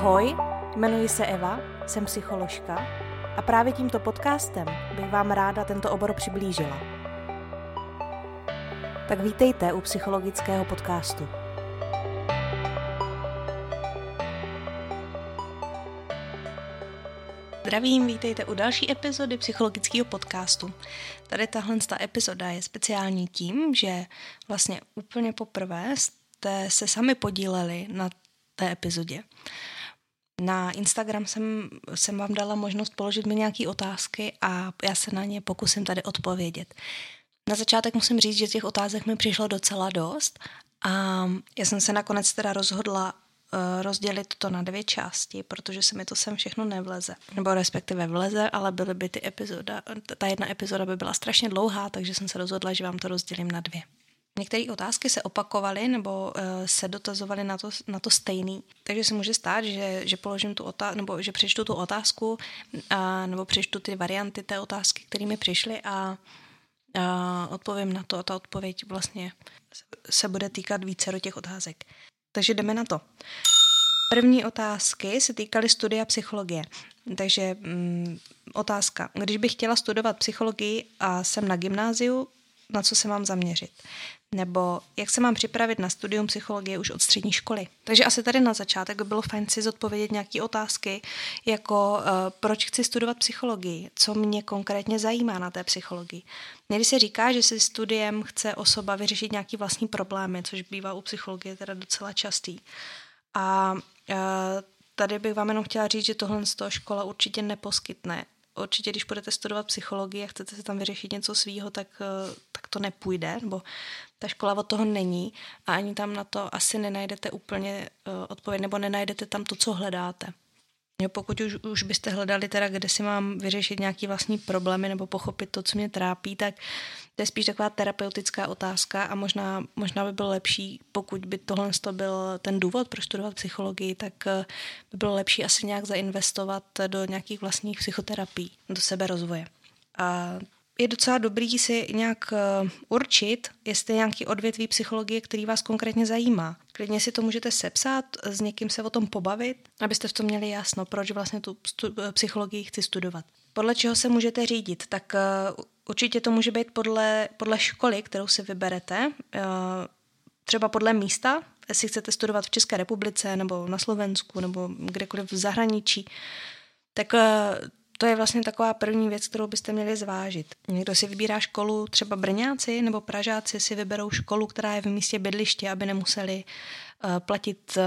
Ahoj, jmenuji se Eva, jsem psycholožka a právě tímto podcastem bych vám ráda tento obor přiblížila. Tak vítejte u psychologického podcastu. Zdravím, vítejte u další epizody psychologického podcastu. Tady tahle epizoda je speciální tím, že vlastně úplně poprvé jste se sami podíleli na té epizodě. Na Instagram jsem, jsem vám dala možnost položit mi nějaké otázky a já se na ně pokusím tady odpovědět. Na začátek musím říct, že těch otázek mi přišlo docela dost a já jsem se nakonec teda rozhodla uh, rozdělit to na dvě části, protože se mi to sem všechno nevleze. Nebo respektive vleze, ale byly by ty epizoda, ta jedna epizoda by byla strašně dlouhá, takže jsem se rozhodla, že vám to rozdělím na dvě. Některé otázky se opakovaly nebo uh, se dotazovaly na to, na to stejný. Takže se může stát, že, že položím tu otázku, nebo že přečtu tu otázku, uh, nebo přečtu ty varianty té otázky, které mi přišly a uh, odpovím na to a ta odpověď vlastně se bude týkat více do těch otázek. Takže jdeme na to. První otázky se týkaly studia psychologie. Takže mm, otázka. Když bych chtěla studovat psychologii a jsem na gymnáziu, na co se mám zaměřit? Nebo jak se mám připravit na studium psychologie už od střední školy. Takže asi tady na začátek by bylo fajn si zodpovědět nějaké otázky, jako uh, proč chci studovat psychologii, co mě konkrétně zajímá na té psychologii. Někdy se říká, že si studiem chce osoba vyřešit nějaký vlastní problémy, což bývá u psychologie teda docela častý. A uh, tady bych vám jenom chtěla říct, že tohle z toho škola určitě neposkytne určitě, když budete studovat psychologii a chcete se tam vyřešit něco svýho, tak, eh, tak to nepůjde, nebo ta škola od toho není a ani tam na to asi nenajdete úplně uh, odpověď, nebo nenajdete tam to, co hledáte. Pokud už, už byste hledali teda, kde si mám vyřešit nějaký vlastní problémy nebo pochopit to, co mě trápí, tak to je spíš taková terapeutická otázka a možná, možná by bylo lepší, pokud by tohle byl ten důvod, pro studovat psychologii, tak eh, by bylo lepší asi nějak zainvestovat do nějakých vlastních psychoterapií, do sebe rozvoje. A je docela dobrý si nějak eh, určit, jestli je nějaký odvětví psychologie, který vás konkrétně zajímá. Klidně si to můžete sepsat, s někým se o tom pobavit, abyste v tom měli jasno, proč vlastně tu stu- psychologii chci studovat. Podle čeho se můžete řídit? Tak určitě to může být podle, podle školy, kterou si vyberete, uh, třeba podle místa, jestli chcete studovat v České republice nebo na Slovensku nebo kdekoliv v zahraničí, tak uh, to je vlastně taková první věc, kterou byste měli zvážit. Někdo si vybírá školu, třeba Brňáci nebo Pražáci si vyberou školu, která je v místě bydliště, aby nemuseli uh, platit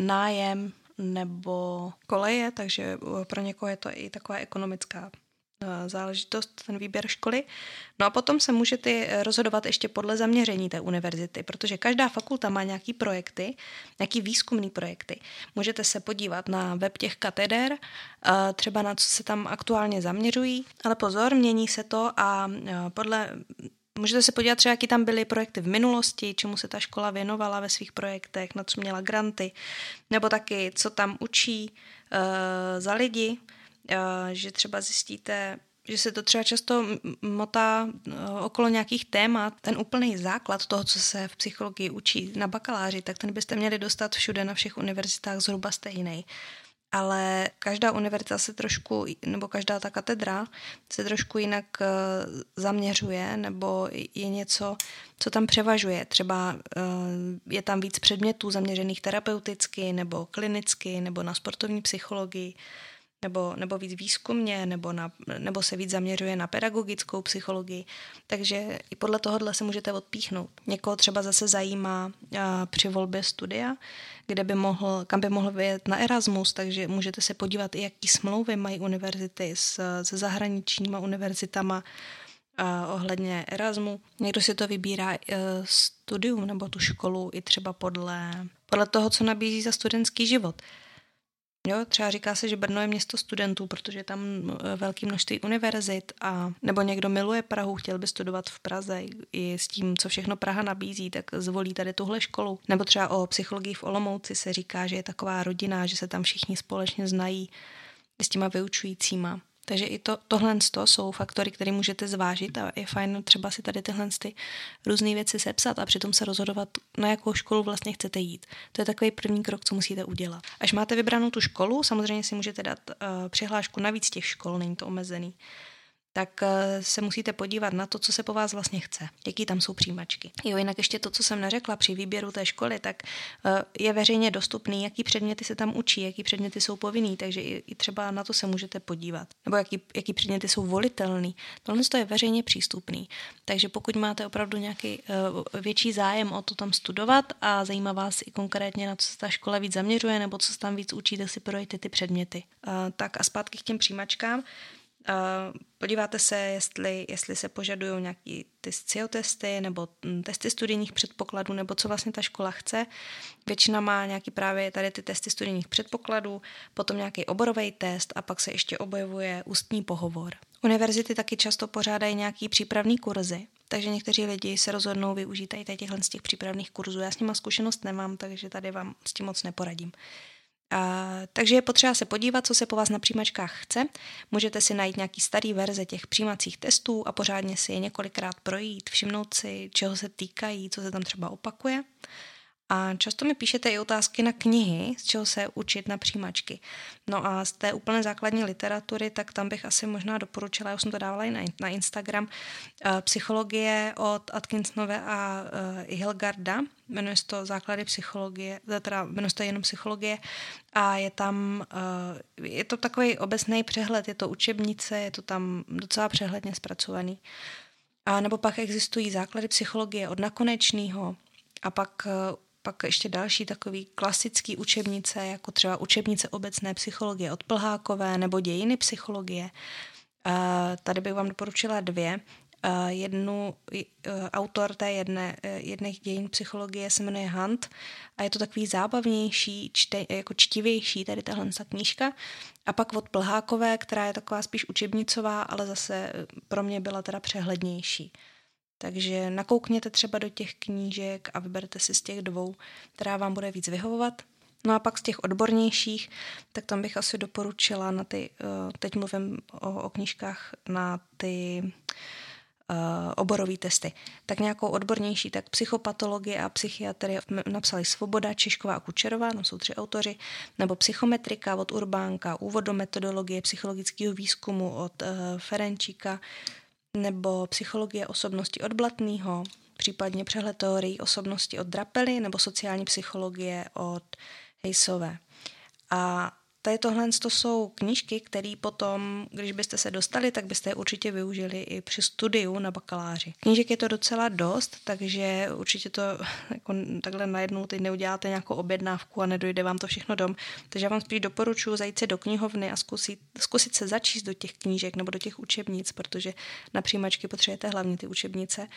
nájem nebo koleje, takže pro někoho je to i taková ekonomická Eh, záležitost, ten výběr školy. No a potom se můžete rozhodovat ještě podle zaměření té univerzity, protože každá fakulta má nějaký projekty, nějaký výzkumný projekty. Můžete se podívat na web těch kateder, eh, třeba na co se tam aktuálně zaměřují, ale pozor, mění se to a eh, podle Můžete se podívat třeba, jaký tam byly projekty v minulosti, čemu se ta škola věnovala ve svých projektech, na co měla granty, nebo taky, co tam učí uh, za lidi, že třeba zjistíte, že se to třeba často motá okolo nějakých témat. Ten úplný základ toho, co se v psychologii učí na bakaláři, tak ten byste měli dostat všude na všech univerzitách zhruba stejný. Ale každá univerzita se trošku, nebo každá ta katedra se trošku jinak e, zaměřuje, nebo je něco, co tam převažuje. Třeba je tam víc předmětů zaměřených terapeuticky, nebo klinicky, nebo na sportovní psychologii nebo, nebo víc výzkumně, nebo, na, nebo se víc zaměřuje na pedagogickou psychologii. Takže i podle tohohle se můžete odpíchnout. Někoho třeba zase zajímá a, při volbě studia, kde by mohl, kam by mohl vyjet na Erasmus, takže můžete se podívat, i jaký smlouvy mají univerzity s, se zahraničníma univerzitama, a, ohledně Erasmu. Někdo si to vybírá e, studium nebo tu školu i třeba podle, podle toho, co nabízí za studentský život. Jo, třeba říká se, že Brno je město studentů, protože je tam e, velké množství univerzit a nebo někdo miluje Prahu, chtěl by studovat v Praze i s tím, co všechno Praha nabízí, tak zvolí tady tuhle školu. Nebo třeba o psychologii v Olomouci se říká, že je taková rodina, že se tam všichni společně znají s těma vyučujícíma. Takže i to, tohle jsou faktory, které můžete zvážit a je fajn třeba si tady tyhle ty různé věci sepsat a přitom se rozhodovat, na jakou školu vlastně chcete jít. To je takový první krok, co musíte udělat. Až máte vybranou tu školu, samozřejmě si můžete dát uh, přihlášku na víc těch škol, není to omezený tak eh, se musíte podívat na to, co se po vás vlastně chce, jaký tam jsou přijímačky. Jo, jinak ještě to, co jsem neřekla při výběru té školy, tak eh, je veřejně dostupný, jaký předměty se tam učí, jaký předměty jsou povinný, takže i třeba na to se můžete podívat. Nebo jaký, jaký předměty jsou volitelný. Tohle je veřejně přístupný. Takže pokud máte opravdu nějaký uh, větší zájem o to tam studovat a zajímá vás i konkrétně, na co se ta škola víc zaměřuje, nebo co se tam víc učí, tak si projďte ty předměty. Tak a zpátky k těm přijímačkám. Podíváte se, jestli, jestli se požadují nějaký ty SCIO testy nebo mm, testy studijních předpokladů, nebo co vlastně ta škola chce. Většina má nějaký právě tady ty testy studijních předpokladů, potom nějaký oborový test a pak se ještě objevuje ústní pohovor. Univerzity taky často pořádají nějaký přípravný kurzy, takže někteří lidi se rozhodnou využít tady těchhle z těch přípravných kurzů. Já s nima zkušenost nemám, takže tady vám s tím moc neporadím. A, takže je potřeba se podívat, co se po vás na přijímačkách chce. Můžete si najít nějaký starý verze těch přijímacích testů a pořádně si je několikrát projít, všimnout si, čeho se týkají, co se tam třeba opakuje. A často mi píšete i otázky na knihy, z čeho se učit na přijímačky. No a z té úplně základní literatury, tak tam bych asi možná doporučila, já už jsem to dávala i na, na Instagram, uh, psychologie od Atkinsonové a uh, Hilgarda, jmenuje se to Základy psychologie, teda jmenuje se to jenom psychologie a je tam, uh, je to takový obecný přehled, je to učebnice, je to tam docela přehledně zpracovaný. A nebo pak existují základy psychologie od nakonečného, a pak pak ještě další takový klasický učebnice, jako třeba učebnice obecné psychologie od Plhákové nebo dějiny psychologie. Tady bych vám doporučila dvě. Jednu, e, autor té jedné, jedných dějin psychologie se jmenuje Hunt a je to takový zábavnější, čte, jako čtivější tady tahle knížka. A pak od Plhákové, která je taková spíš učebnicová, ale zase pro mě byla teda přehlednější. Takže nakoukněte třeba do těch knížek a vyberte si z těch dvou, která vám bude víc vyhovovat. No a pak z těch odbornějších, tak tam bych asi doporučila na ty, eh, teď mluvím o, o knížkách, na ty uh, oborové testy. Tak nějakou odbornější, tak psychopatologie a psychiatrie napsali Svoboda, Češková a Kučerová, no jsou tři autoři, nebo psychometrika od Urbánka, úvod do metodologie psychologického výzkumu od uh, Ferenčíka, nebo psychologie osobnosti od Blatného, případně přehled teorií osobnosti od Drapely nebo sociální psychologie od Hejsové. A Tady tohle to jsou knížky, které potom, když byste se dostali, tak byste je určitě využili i při studiu na bakaláři. Knížek je to docela dost, takže určitě to jako takhle najednou teď neuděláte nějakou objednávku a nedojde vám to všechno dom. Takže já vám spíš doporučuji zajít se do knihovny a zkusit, zkusit se začíst do těch knížek nebo do těch učebnic, protože na přijímačky potřebujete hlavně ty učebnice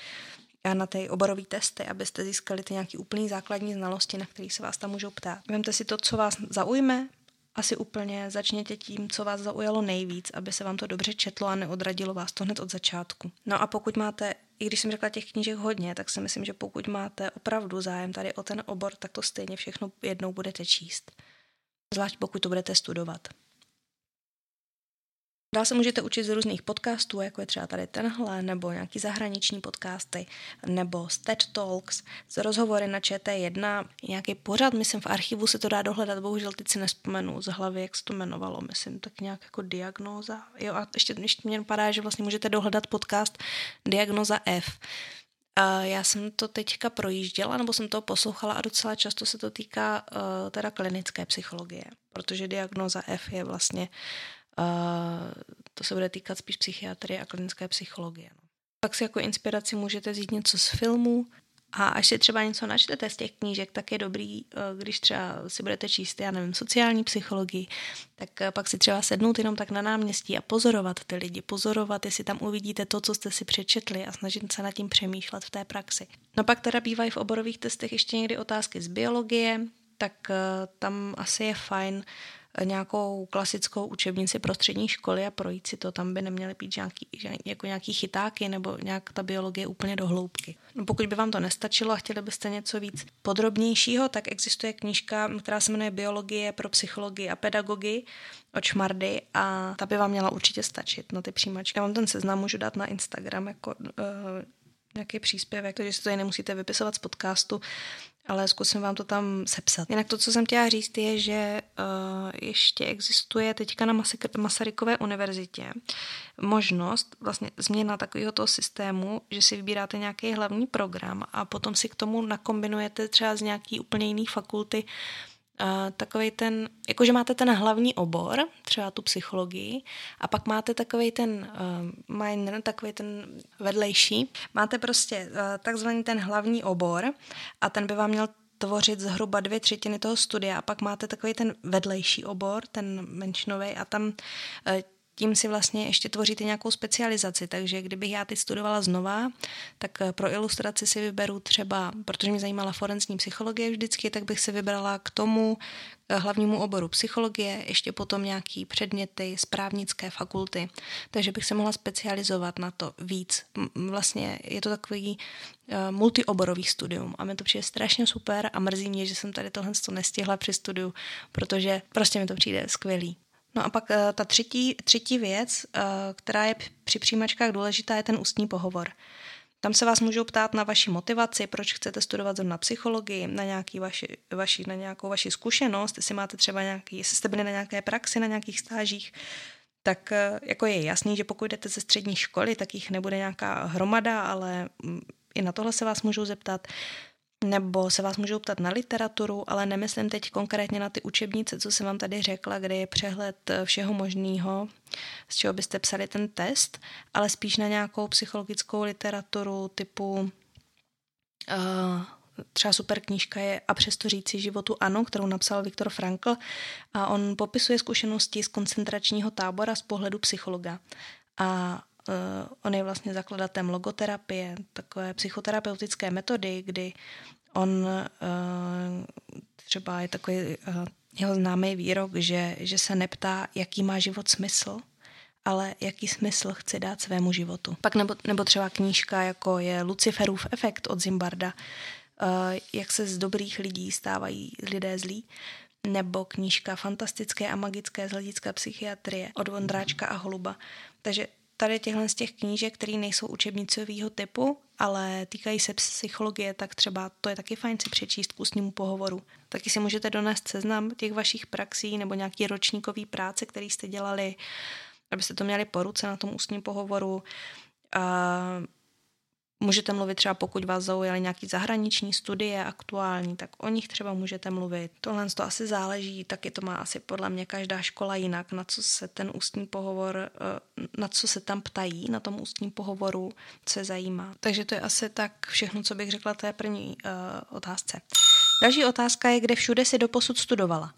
a na ty oborové testy, abyste získali ty nějaké úplné základní znalosti, na které se vás tam můžou ptát. Vemte si to, co vás zaujme, asi úplně začněte tím, co vás zaujalo nejvíc, aby se vám to dobře četlo a neodradilo vás to hned od začátku. No a pokud máte, i když jsem řekla těch knížek hodně, tak si myslím, že pokud máte opravdu zájem tady o ten obor, tak to stejně všechno jednou budete číst. Zvlášť pokud to budete studovat. Dál se můžete učit z různých podcastů, jako je třeba tady tenhle, nebo nějaký zahraniční podcasty, nebo z TED Talks, z rozhovory na ČT1, nějaký pořad, myslím, v archivu se to dá dohledat, bohužel teď si nespomenu z hlavy, jak se to jmenovalo, myslím, tak nějak jako diagnóza. Jo, a ještě, ještě mě napadá, že vlastně můžete dohledat podcast Diagnoza F. A já jsem to teďka projížděla, nebo jsem to poslouchala a docela často se to týká uh, teda klinické psychologie, protože diagnoza F je vlastně to se bude týkat spíš psychiatrie a klinické psychologie. No. Pak si jako inspiraci můžete vzít něco z filmů a až si třeba něco načtete z těch knížek, tak je dobrý, eh, když třeba si budete číst, já nevím, sociální psychologii, tak eh, pak si třeba sednout jenom tak na náměstí a pozorovat ty lidi, pozorovat, jestli tam uvidíte to, co jste si přečetli a snažit se nad tím přemýšlet v té praxi. No pak teda bývají v oborových testech ještě někdy otázky z biologie, tak eh, tam asi je fajn nějakou klasickou učebnici pro střední školy a projít si to. Tam by neměly být nějaký, jako nějaký chytáky nebo nějak ta biologie úplně do hloubky. No pokud by vám to nestačilo a chtěli byste něco víc podrobnějšího, tak existuje knížka, která se jmenuje Biologie pro psychologii a pedagogii od Šmardy a ta by vám měla určitě stačit na ty přijímačky. Já vám ten seznam můžu dát na Instagram jako uh, nějaký příspěvek, takže si to nemusíte vypisovat z podcastu, ale zkusím vám to tam sepsat. Jinak to, co jsem chtěla říct, je, že uh, ještě existuje teďka na Masarykové univerzitě možnost, vlastně změna takového toho systému, že si vybíráte nějaký hlavní program a potom si k tomu nakombinujete třeba z nějaký úplně jiný fakulty uh, takový ten, jakože máte ten hlavní obor, třeba tu psychologii, a pak máte takový ten uh, minor, takový ten vedlejší. Máte prostě uh, takzvaný ten hlavní obor a ten by vám měl tvořit zhruba dvě třetiny toho studia a pak máte takový ten vedlejší obor, ten menšinový a tam uh, tím si vlastně ještě tvoříte nějakou specializaci, takže kdybych já teď studovala znova, tak eh, pro ilustraci si vyberu třeba, protože mě zajímala forenzní psychologie vždycky, tak bych si vybrala k tomu eh, hlavnímu oboru psychologie, ještě potom nějaký předměty z právnické fakulty, takže bych se mohla specializovat na to víc. Vlastně je to takový uh, multioborový studium a mi to přijde strašně super a mrzí mě, že jsem tady tohle nestihla při studiu, protože prostě mi to přijde skvělý. No a pak eh, ta třetí, třetí věc, eh, která je při přijímačkách důležitá, je ten ústní pohovor. Tam se vás můžou ptát na vaši motivaci, proč chcete studovat zrovna psychologii, na, nějaký vaši, vaši, na nějakou vaši zkušenost, jestli máte třeba nějaký, jestli jste byli na nějaké praxi, na nějakých stážích, tak eh, jako je jasný, že pokud jdete ze střední školy, tak jich nebude nějaká hromada, ale mm, i na tohle se vás můžou zeptat nebo se vás můžou ptat na literaturu, ale nemyslím teď konkrétně na ty učebnice, co jsem vám tady řekla, kde je přehled eh, všeho možného, z čeho byste psali ten test, ale spíš na nějakou psychologickou literaturu typu uh, třeba super knížka je A přesto říci životu ano, kterou napsal Viktor Frankl a on popisuje zkušenosti z koncentračního tábora z pohledu psychologa. A on je vlastně zakladatelem logoterapie, takové psychoterapeutické metody, kdy on uh, třeba je takový uh, jeho známý výrok, že, že se neptá, jaký má život smysl, ale jaký smysl chce dát svému životu. Pak nebo, nebo třeba knížka, jako je Luciferův efekt od Zimbarda, jak se z dobrých lidí stávají lidé zlí, nebo knížka Fantastické a magické z hlediska psychiatrie od Vondráčka a Holuba. Takže tady těchhle z těch knížek, které nejsou učebnicového typu, ale týkají se psychologie, tak třeba to je taky fajn si přečíst k ústnímu pohovoru. Taky si můžete donést seznam těch vašich praxí nebo nějaký ročníkový práce, který jste dělali, abyste to měli po ruce na tom ústním pohovoru. Můžete mluvit třeba, pokud vás zaujaly nějaký zahraniční studie aktuální, tak o nich třeba můžete mluvit. Tohle to asi záleží, taky to má asi podle mě každá škola jinak, na co se ten ústní pohovor, eh, na co se tam ptají na tom ústním pohovoru, co je zajímá. Takže to je asi tak všechno, co bych řekla té první uh, otázce. Další otázka je, kde všude si doposud studovala.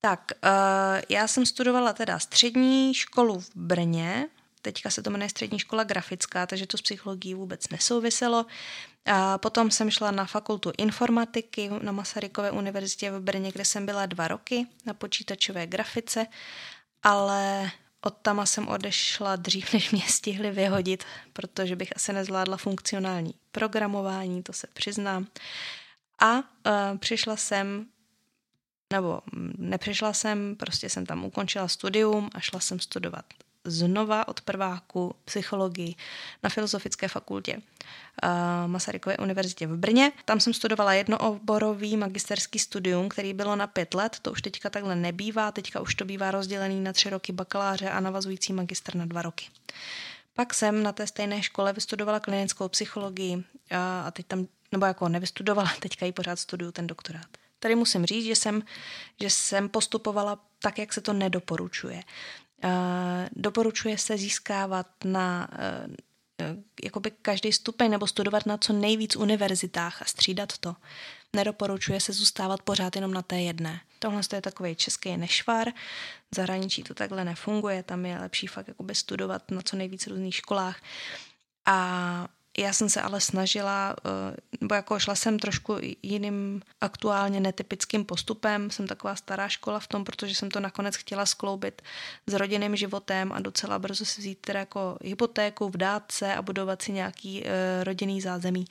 Tak, uh, já jsem studovala teda střední školu v Brně, teďka se to jmenuje střední škola grafická, takže to s psychologií vůbec nesouviselo. A potom jsem šla na fakultu informatiky na Masarykové univerzitě v Brně, kde jsem byla dva roky na počítačové grafice, ale od tam jsem odešla dřív, než mě stihli vyhodit, protože bych asi nezvládla funkcionální programování, to se přiznám. A uh, přišla jsem, nebo nepřišla jsem, prostě jsem tam ukončila studium a šla jsem studovat znova od prváku psychologii na Filozofické fakultě uh, Masarykové univerzitě v Brně. Tam jsem studovala jednooborový magisterský studium, který bylo na pět let, to už teďka takhle nebývá, teďka už to bývá rozdělený na tři roky bakaláře a navazující magister na dva roky. Pak jsem na té stejné škole vystudovala klinickou psychologii uh, a teď tam, nebo jako nevystudovala, teďka ji pořád studuju ten doktorát. Tady musím říct, že jsem, že jsem postupovala tak, jak se to nedoporučuje. Eh, doporučuje se získávat na eh, eh, jakoby každý stupeň nebo studovat na co nejvíc univerzitách a střídat to. Nedoporučuje se zůstávat pořád jenom na té jedné. Tohle je takový český nešvar, v zahraničí to takhle nefunguje, tam je lepší fakt jakoby studovat na co nejvíc různých školách. A Já jsem se ale snažila, eh, nebo jako šla jsem trošku jiným aktuálně netypickým postupem. Jsem taková stará škola v tom, protože jsem to nakonec chtěla skloubit s rodinným životem a docela brzo si vzít teda jako hypotéku, vdát se a budovat si nějaký eh, rodinný zázemí.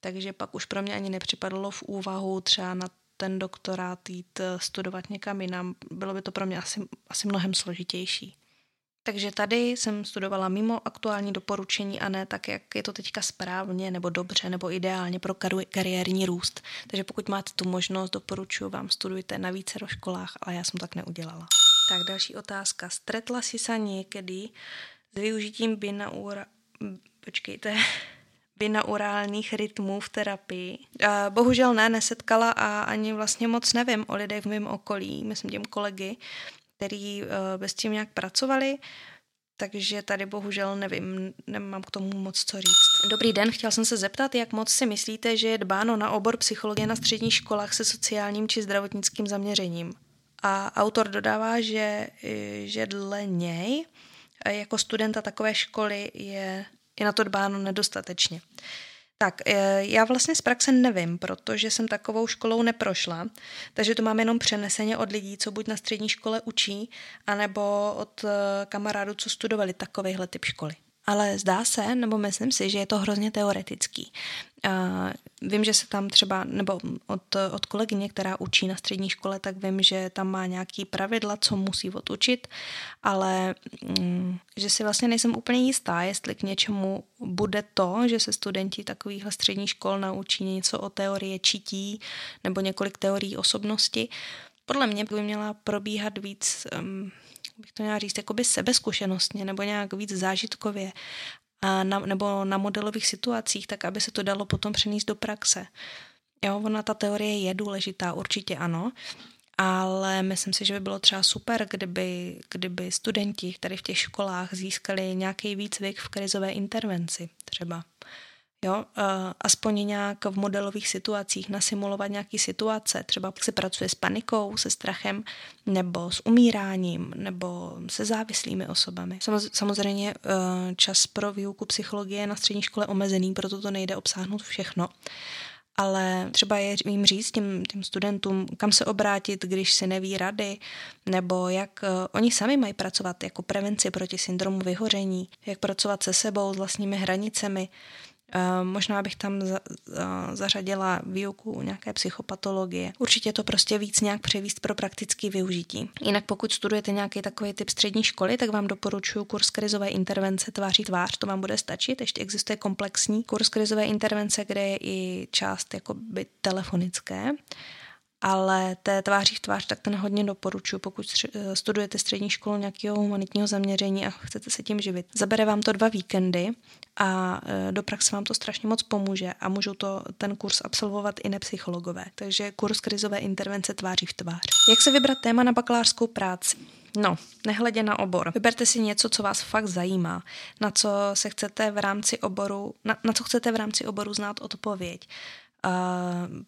Takže pak už pro mě ani nepřipadlo v úvahu třeba na ten doktorát jít eh, studovat někam jinam. Bylo by to pro mě asi, asi mnohem složitější. Takže tady jsem studovala mimo aktuální doporučení a ne tak, jak je to teďka správně nebo dobře nebo ideálně pro kari- kariérní růst. Takže pokud máte tu možnost, doporučuji vám, studujte na více školách, ale já jsem tak neudělala. Tak další otázka. Stretla si se někdy s využitím binaura... Počkejte, binaurálních rytmů v terapii. Bohužel ne, nesetkala a ani vlastně moc nevím o lidech v mém okolí, myslím těm kolegy, který uh, bez tím nějak pracovali, takže tady bohužel nevím, nemám k tomu moc co říct. Dobrý den, chtěl jsem se zeptat, jak moc si myslíte, že je dbáno na obor psychologie na středních školách se sociálním či zdravotnickým zaměřením. A autor dodává, že, že dle něj jako studenta takové školy je, je na to dbáno nedostatečně. Tak, eh, já vlastně z praxe nevím, protože jsem takovou školou neprošla, takže to mám jenom přeneseně od lidí, co buď na střední škole učí, anebo od eh, kamarádů, co studovali takovýhle typ školy ale zdá se, nebo myslím si, že je to hrozně teoretický. Uh, vím, že se tam třeba, nebo od, od kolegyně, která učí na střední škole, tak vím, že tam má nějaký pravidla, co musí odučit, ale um, že si vlastně nejsem úplně jistá, jestli k něčemu bude to, že se studenti takovýchhle středních škol naučí něco o teorie čití nebo několik teorií osobnosti. Podle mě by měla probíhat víc um, bych to měla říct, jakoby sebezkušenostně nebo nějak víc zážitkově a na, nebo na modelových situacích, tak aby se to dalo potom přenést do praxe. Jo, ona ta teorie je důležitá, určitě ano, ale myslím si, že by bylo třeba super, kdyby, kdyby studenti tady v těch školách získali nějaký výcvik v krizové intervenci třeba. Jo, aspoň nějak v modelových situacích nasimulovat nějaké situace, třeba jak se pracuje s panikou, se strachem, nebo s umíráním, nebo se závislými osobami. Samozřejmě e, čas pro výuku psychologie na střední škole omezený, proto to nejde obsáhnout všechno. Ale třeba je jim říct těm, těm studentům, kam se obrátit, když si neví rady, nebo jak uh, oni sami mají pracovat jako prevenci proti syndromu vyhoření, jak pracovat se sebou, s vlastními hranicemi, Eh, možná bych tam za, za, zařadila výuku nějaké psychopatologie. Určitě to prostě víc nějak převíst pro praktické využití. Jinak pokud studujete nějaký takový typ střední školy, tak vám doporučuji kurz krizové intervence tváří tvář, to vám bude stačit. Ještě existuje komplexní kurz krizové intervence, kde je i část jakoby telefonické ale té tváří v tvář, tak ten hodně doporučuji, pokud eh, studujete střední školu nějakého humanitního zaměření a chcete se tím živit. Zabere vám to dva víkendy a eh, do praxe vám to strašně moc pomůže a můžou to ten kurz absolvovat i nepsychologové. Takže kurz krizové intervence tváří v tvář. Jak se vybrat téma na bakalářskou práci? No, nehledě na obor. Vyberte si něco, co vás fakt zajímá, na co se chcete v rámci oboru, na, na co chcete v rámci oboru znát odpověď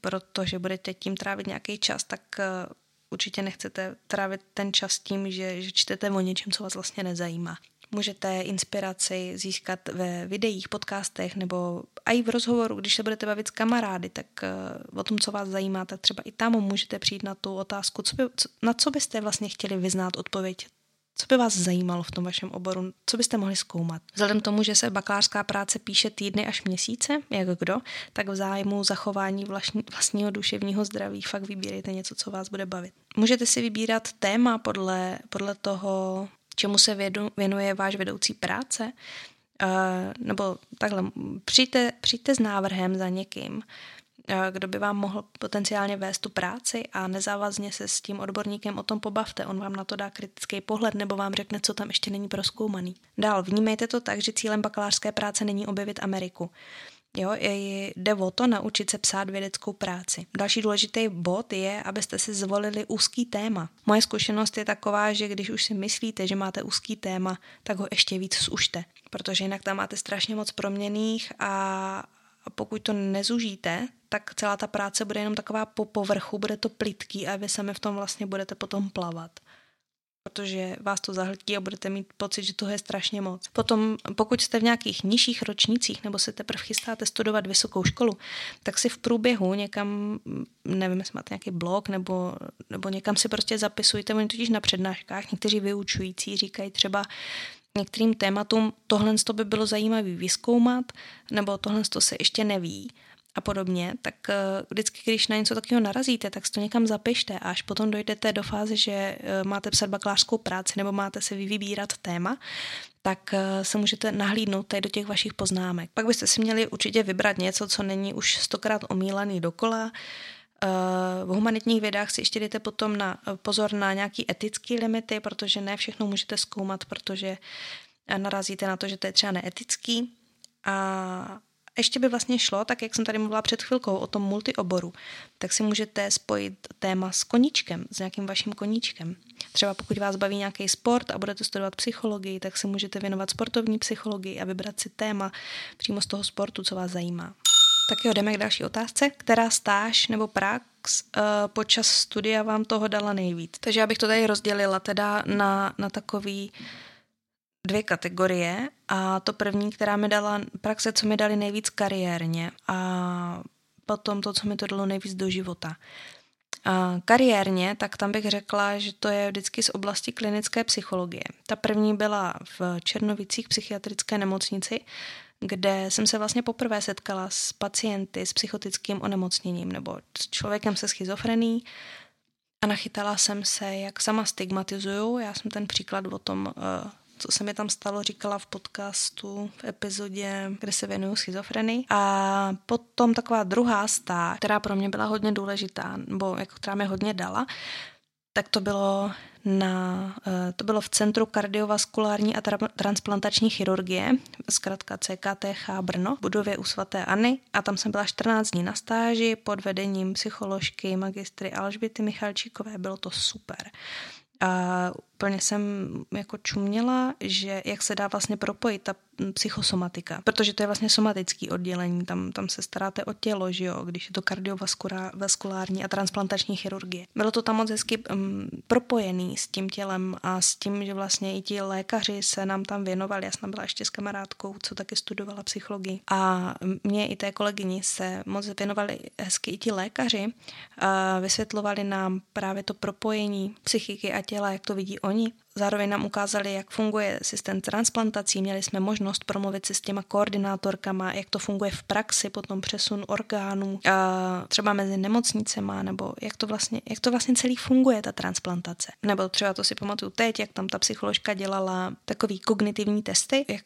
protože budete tím trávit nějaký čas, tak uh, určitě nechcete trávit ten čas tím, že, že čtete o něčem, co vás vlastně nezajímá. Můžete inspiraci získat ve videích, podcastech nebo i v rozhovoru, když se budete bavit s kamarády, tak uh, o tom, co vás zajímá, tak třeba i tam můžete přijít na tu otázku, co by, co, na co byste vlastně chtěli vyznát odpověď co by vás zajímalo v tom vašem oboru? Co byste mohli zkoumat? Vzhledem k tomu, že se bakalářská práce píše týdny až měsíce, jak kdo, tak v zájmu zachování vlastní, vlastního duševního zdraví fakt vybírejte něco, co vás bude bavit. Můžete si vybírat téma podle, podle toho, čemu se vědu, věnuje váš vedoucí práce, uh, nebo takhle, přijďte, přijďte s návrhem za někým, kdo by vám mohl potenciálně vést tu práci a nezávazně se s tím odborníkem o tom pobavte. On vám na to dá kritický pohled nebo vám řekne, co tam ještě není proskoumaný. Dál, vnímejte to tak, že cílem bakalářské práce není objevit Ameriku. Jo, jde o to naučit se psát vědeckou práci. Další důležitý bod je, abyste si zvolili úzký téma. Moje zkušenost je taková, že když už si myslíte, že máte úzký téma, tak ho ještě víc zužte, protože jinak tam máte strašně moc proměných a pokud to nezužíte, tak celá ta práce bude jenom taková po povrchu, bude to plitký a vy sami v tom vlastně budete potom plavat. protože vás to zahltí a budete mít pocit, že toho je strašně moc. Potom, pokud jste v nějakých nižších ročnících nebo se teprve chystáte studovat vysokou školu, tak si v průběhu někam, nevím, jestli máte nějaký blog nebo, nebo někam si prostě zapisujte, oni totiž na přednáškách, někteří vyučující říkají třeba, některým tématům tohle by bylo zajímavé vyskoumat, nebo tohle se ještě neví a podobně, tak eh, vždycky, když na něco takového narazíte, tak si to někam zapište a až potom dojdete do fáze, že eh, máte psat bakalářskou práci nebo máte si vybírat téma, tak eh, se můžete nahlídnout tady do těch vašich poznámek. Pak byste si měli určitě vybrat něco, co není už stokrát omílaný dokola, v humanitních vědách si ještě jdete potom na pozor na nějaký etické limity, protože ne všechno můžete zkoumat, protože narazíte na to, že to je třeba neetický. A ještě by vlastně šlo, tak jak jsem tady mluvila před chvilkou o tom multioboru, tak si můžete spojit téma s koníčkem, s nějakým vaším koníčkem. Třeba pokud vás baví nějaký sport a budete studovat psychologii, tak si můžete věnovat sportovní psychologii a vybrat si téma přímo z toho sportu, co vás zajímá. Tak jo, jdeme k další otázce. Která stáž nebo prax uh, počas studia vám toho dala nejvíc? Takže já bych to tady rozdělila teda na, na takový dvě kategorie a to první, která mi dala praxe, co mi dali nejvíc kariérně a potom to, co mi to dalo nejvíc do života. A kariérně, tak tam bych řekla, že to je vždycky z oblasti klinické psychologie. Ta první byla v Černovicích psychiatrické nemocnici, kde jsem se vlastně poprvé setkala s pacienty s psychotickým onemocněním nebo s člověkem se schizofrení a nachytala jsem se, jak sama stigmatizuju. Já jsem ten příklad o tom uh, co se mi tam stalo, říkala v podcastu v epizodě, kde se věnuju schizofrenii. A potom taková druhá stáž, která pro mě byla hodně důležitá, nebo jako která mě hodně dala, tak to bylo na, eh, to bylo v Centru kardiovaskulární a tra- transplantační chirurgie, zkrátka CKTH Brno, v budově u svaté Anny a tam jsem byla 14 dní na stáži pod vedením psycholožky magistry Alžběty Michalčíkové, bylo to super. A úplně jsem jako čuměla, že jak se dá vlastně propojit ta psychosomatika, protože to je vlastně somatický oddělení, tam, tam se staráte o tělo, že jo, když je to kardiovaskulární a transplantační chirurgie. Bylo to tam moc hezky um, propojený s tím tělem a s tím, že vlastně i ti lékaři se nám tam věnovali. Já jsem byla ještě s kamarádkou, co taky studovala psychologii. A mě i té kolegyni se moc věnovali hezky i ti lékaři a vysvětlovali nám právě to propojení psychiky a těla, jak to vidí oni. Zároveň nám ukázali, jak funguje systém transplantací. Měli jsme možnost promluvit si s těma koordinátorkama, jak to funguje v praxi, potom přesun orgánů, třeba mezi nemocnicema, nebo jak to, vlastně, jak to vlastně celý funguje, ta transplantace. Nebo třeba to si pamatuju teď, jak tam ta psycholožka dělala takový kognitivní testy, jak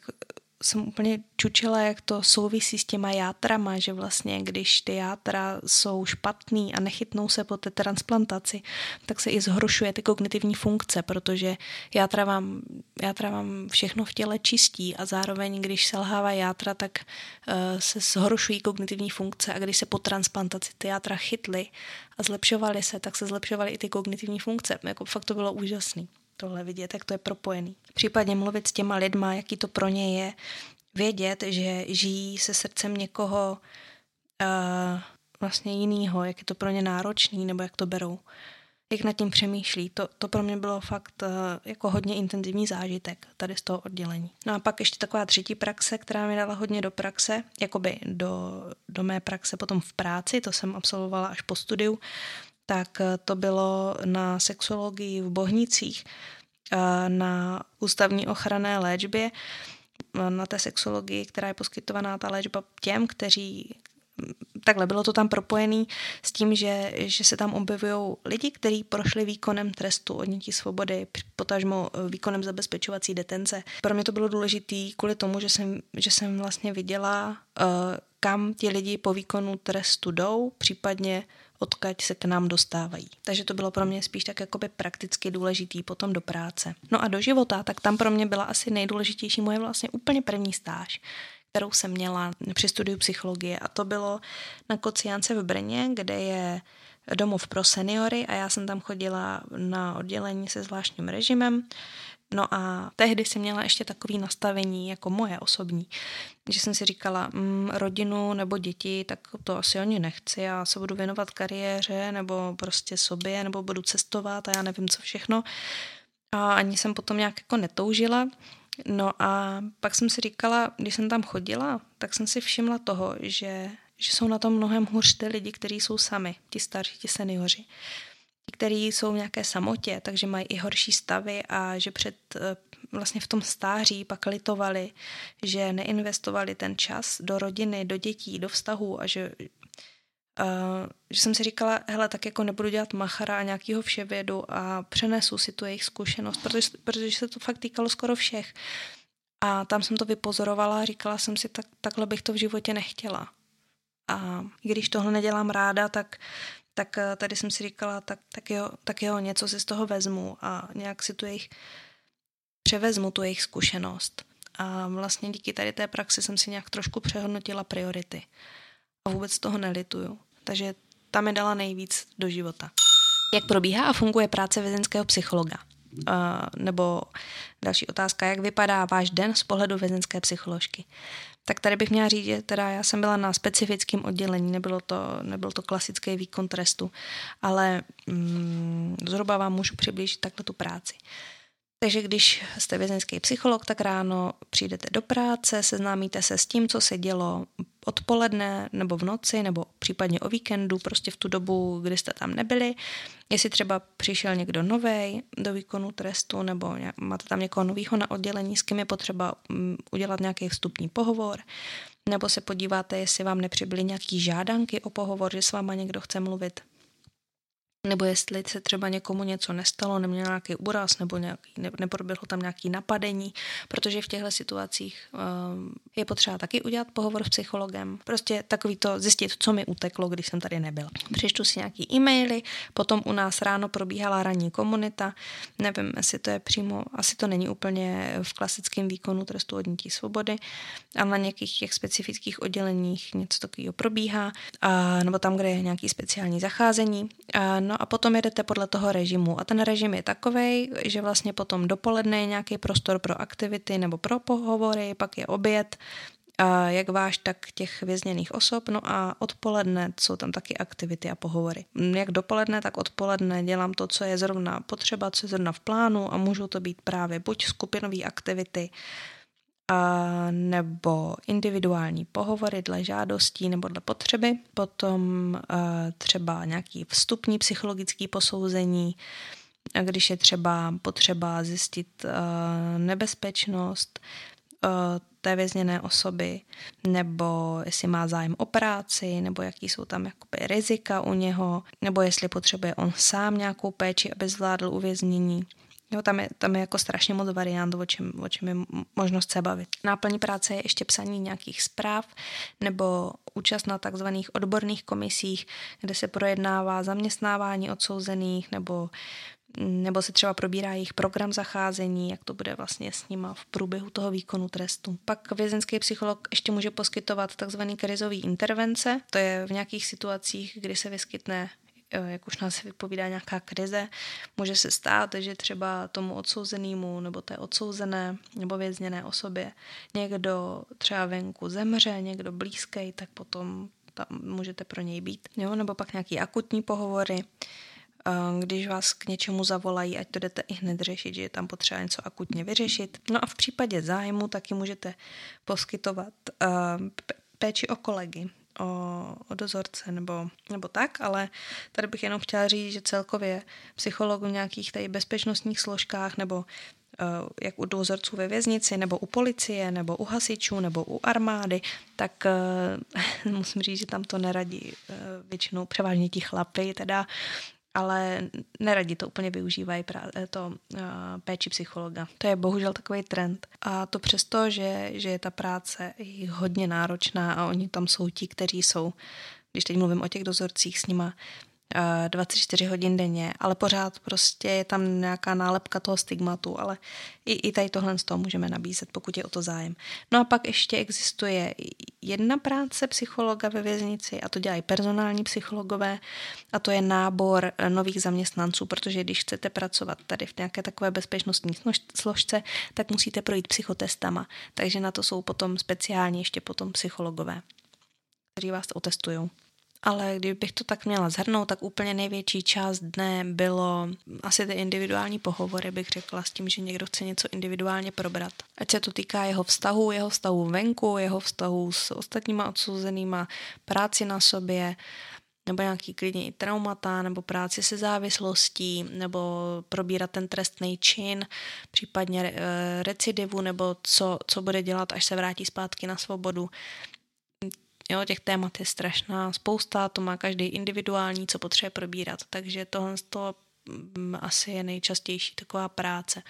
jsem úplně čučila, jak to souvisí s těma játrama, že vlastně když ty játra jsou špatný a nechytnou se po té transplantaci, tak se i zhoršuje ty kognitivní funkce, protože játra vám, játra vám všechno v těle čistí a zároveň, když se lhává játra, tak uh, se zhoršují kognitivní funkce a když se po transplantaci ty játra chytly a zlepšovaly se, tak se zlepšovaly i ty kognitivní funkce. Jako fakt to bylo úžasný tohle vidět, jak to je propojený. Případně mluvit s těma lidma, jaký to pro ně je, vědět, že žijí se srdcem někoho uh, vlastně jinýho, jak je to pro ně náročný, nebo jak to berou, jak nad tím přemýšlí. To, to pro mě bylo fakt uh, jako hodně intenzivní zážitek tady z toho oddělení. No a pak ještě taková třetí praxe, která mi dala hodně do praxe, jakoby do, do mé praxe potom v práci, to jsem absolvovala až po studiu, tak eh, to bylo na sexologii v Bohnicích, eh, na ústavní ochranné léčbě, eh, na té sexologii, která je poskytovaná ta léčba těm, kteří mm, takhle bylo to tam propojený s tím, že, že se tam objevují lidi, kteří prošli výkonem trestu odnětí svobody, potažmo výkonem zabezpečovací detence. Pro mě to bylo důležité kvůli tomu, že jsem, že jsem vlastně viděla, kam ti lidi po výkonu trestu jdou, případně odkaď se k nám dostávají. Takže to bylo pro mě spíš tak jakoby prakticky důležitý potom do práce. No a do života, tak tam pro mě byla asi nejdůležitější moje vlastně úplně první stáž kterou jsem měla při studiu psychologie a to bylo na Kociánce v Brně, kde je domov pro seniory a já jsem tam chodila na oddělení se zvláštním režimem, No a tehdy jsem měla ještě takový nastavení jako moje osobní, že jsem si říkala, mm, rodinu nebo děti, tak to asi oni nechci, já se budu věnovat kariéře nebo prostě sobě, nebo budu cestovat a já nevím co všechno. a ani jsem potom nějak jako netoužila. No a pak jsem si říkala, když jsem tam chodila, tak jsem si všimla toho, že, že jsou na tom mnohem hůř ty lidi, kteří jsou sami, ti starší, ti seniori. Kteří jsou v nějaké samotě, takže mají i horší stavy a že před eh, vlastně v tom stáří pak litovali, že neinvestovali ten čas do rodiny, do dětí, do vztahů a že Uh, že jsem si říkala, hele, tak jako nebudu dělat machara a nějakýho vševědu a přenesu si tu jejich zkušenost, protože, protože se to fakt týkalo skoro všech. A tam jsem to vypozorovala a říkala jsem si, tak, takhle bych to v životě nechtěla. A když tohle nedělám ráda, tak, tak eh, tady jsem si říkala, tak, tak, jo, tak jo, něco si z toho vezmu a nějak si tu jejich, převezmu tu jejich zkušenost. A vlastně díky tady té praxi jsem si nějak trošku přehodnotila priority. A vůbec toho nelituju. Takže ta mi dala nejvíc do života. Jak probíhá a funguje práce vězenského psychologa? Uh, nebo další otázka, jak vypadá váš den z pohledu vězenské psycholožky? Tak tady bych měla říct, že teda já jsem byla na specifickém oddělení, nebylo to, nebyl to klasický výkon trestu, ale mm, zhruba vám můžu přiblížit takhle tu práci. Takže když jste vězeňský psycholog, tak ráno přijdete do práce, seznámíte se s tím, co se dělo odpoledne nebo v noci, nebo případně o víkendu, prostě v tu dobu, kdy jste tam nebyli. Jestli třeba přišel někdo nový do výkonu trestu, nebo máte tam někoho nového na oddělení, s kým je potřeba mm, udělat nějaký vstupní pohovor, nebo se podíváte, jestli vám nepřibyly nějaký žádanky o pohovor, že s váma někdo chce mluvit nebo jestli se třeba někomu něco nestalo, neměl nějaký úraz nebo nějaký, ne, neproběhlo tam nějaký napadení, protože v těchto situacích um, je potřeba taky udělat pohovor s psychologem. Prostě takový to zjistit, co mi uteklo, když jsem tady nebyl. Přečtu si nějaký e-maily, potom u nás ráno probíhala ranní komunita, nevím, jestli to je přímo, asi to není úplně v klasickém výkonu trestu odnětí svobody, ale na nějakých těch specifických odděleních něco takového probíhá, a, nebo tam, kde je nějaký speciální zacházení. A, no a potom jedete podle toho režimu. A ten režim je takový, že vlastně potom dopoledne je nějaký prostor pro aktivity nebo pro pohovory, pak je oběd, jak váš, tak těch vězněných osob. No a odpoledne jsou tam taky aktivity a pohovory. Jak dopoledne, tak odpoledne dělám to, co je zrovna potřeba, co je zrovna v plánu a můžou to být právě buď skupinové aktivity, a nebo individuální pohovory dle žádostí nebo dle potřeby, potom třeba nějaký vstupní psychologický posouzení, když je třeba potřeba zjistit nebezpečnost té vězněné osoby, nebo jestli má zájem o práci, nebo jaký jsou tam jakoby rizika u něho, nebo jestli potřebuje on sám nějakou péči, aby zvládl uvěznění. Jo, tam, je, tam je jako strašně moc variant, o čem, o čem je možnost se bavit. Náplní práce je ještě psaní nějakých zpráv nebo účast na takzvaných odborných komisích, kde se projednává zaměstnávání odsouzených nebo nebo se třeba probírá jejich program zacházení, jak to bude vlastně s nima v průběhu toho výkonu trestu. Pak vězenský psycholog ještě může poskytovat takzvaný krizový intervence, to je v nějakých situacích, kdy se vyskytne jak už nás vypovídá nějaká krize, může se stát, že třeba tomu odsouzenému nebo té odsouzené nebo vězněné osobě někdo třeba venku zemře, někdo blízký, tak potom tam můžete pro něj být. Jo? Nebo pak nějaký akutní pohovory, eh, když vás k něčemu zavolají, ať to jdete i hned řešit, že je tam potřeba něco akutně vyřešit. No a v případě zájmu taky můžete poskytovat uh, péči o kolegy, o, o dozorce nebo, nebo tak, ale tady bych jenom chtěla říct, že celkově psycholog v nějakých tady bezpečnostních složkách nebo uh, jak u dozorců ve věznici, nebo u policie, nebo u hasičů, nebo u armády, tak uh, musím říct, že tam to neradí uh, většinou převážně ti chlapy, teda ale neradi to úplně využívají právě to uh, péči psychologa. To je bohužel takový trend. A to přesto, že, že je ta práce hodně náročná a oni tam jsou ti, kteří jsou, když teď mluvím o těch dozorcích s nima, 24 hodin denně, ale pořád prostě je tam nějaká nálepka toho stigmatu, ale i, i tady tohle z toho můžeme nabízet, pokud je o to zájem. No a pak ještě existuje jedna práce psychologa ve věznici a to dělají personální psychologové a to je nábor nových zaměstnanců, protože když chcete pracovat tady v nějaké takové bezpečnostní složce, tak musíte projít psychotestama, takže na to jsou potom speciálně ještě potom psychologové, kteří vás otestují ale kdybych to tak měla zhrnout, tak úplně největší část dne bylo asi ty individuální pohovory, bych řekla, s tím, že někdo chce něco individuálně probrat. Ať se to týká jeho vztahu, jeho vztahu venku, jeho vztahu s ostatníma odsouzenýma, práci na sobě, nebo nějaký klidně i traumata, nebo práci se závislostí, nebo probírat ten trestný čin, případně e, recidivu, nebo co, co bude dělat, až se vrátí zpátky na svobodu. Jo, těch témat je strašná spousta, to má každý individuální, co potřebuje probírat, takže tohle to mm, asi je nejčastější taková práce.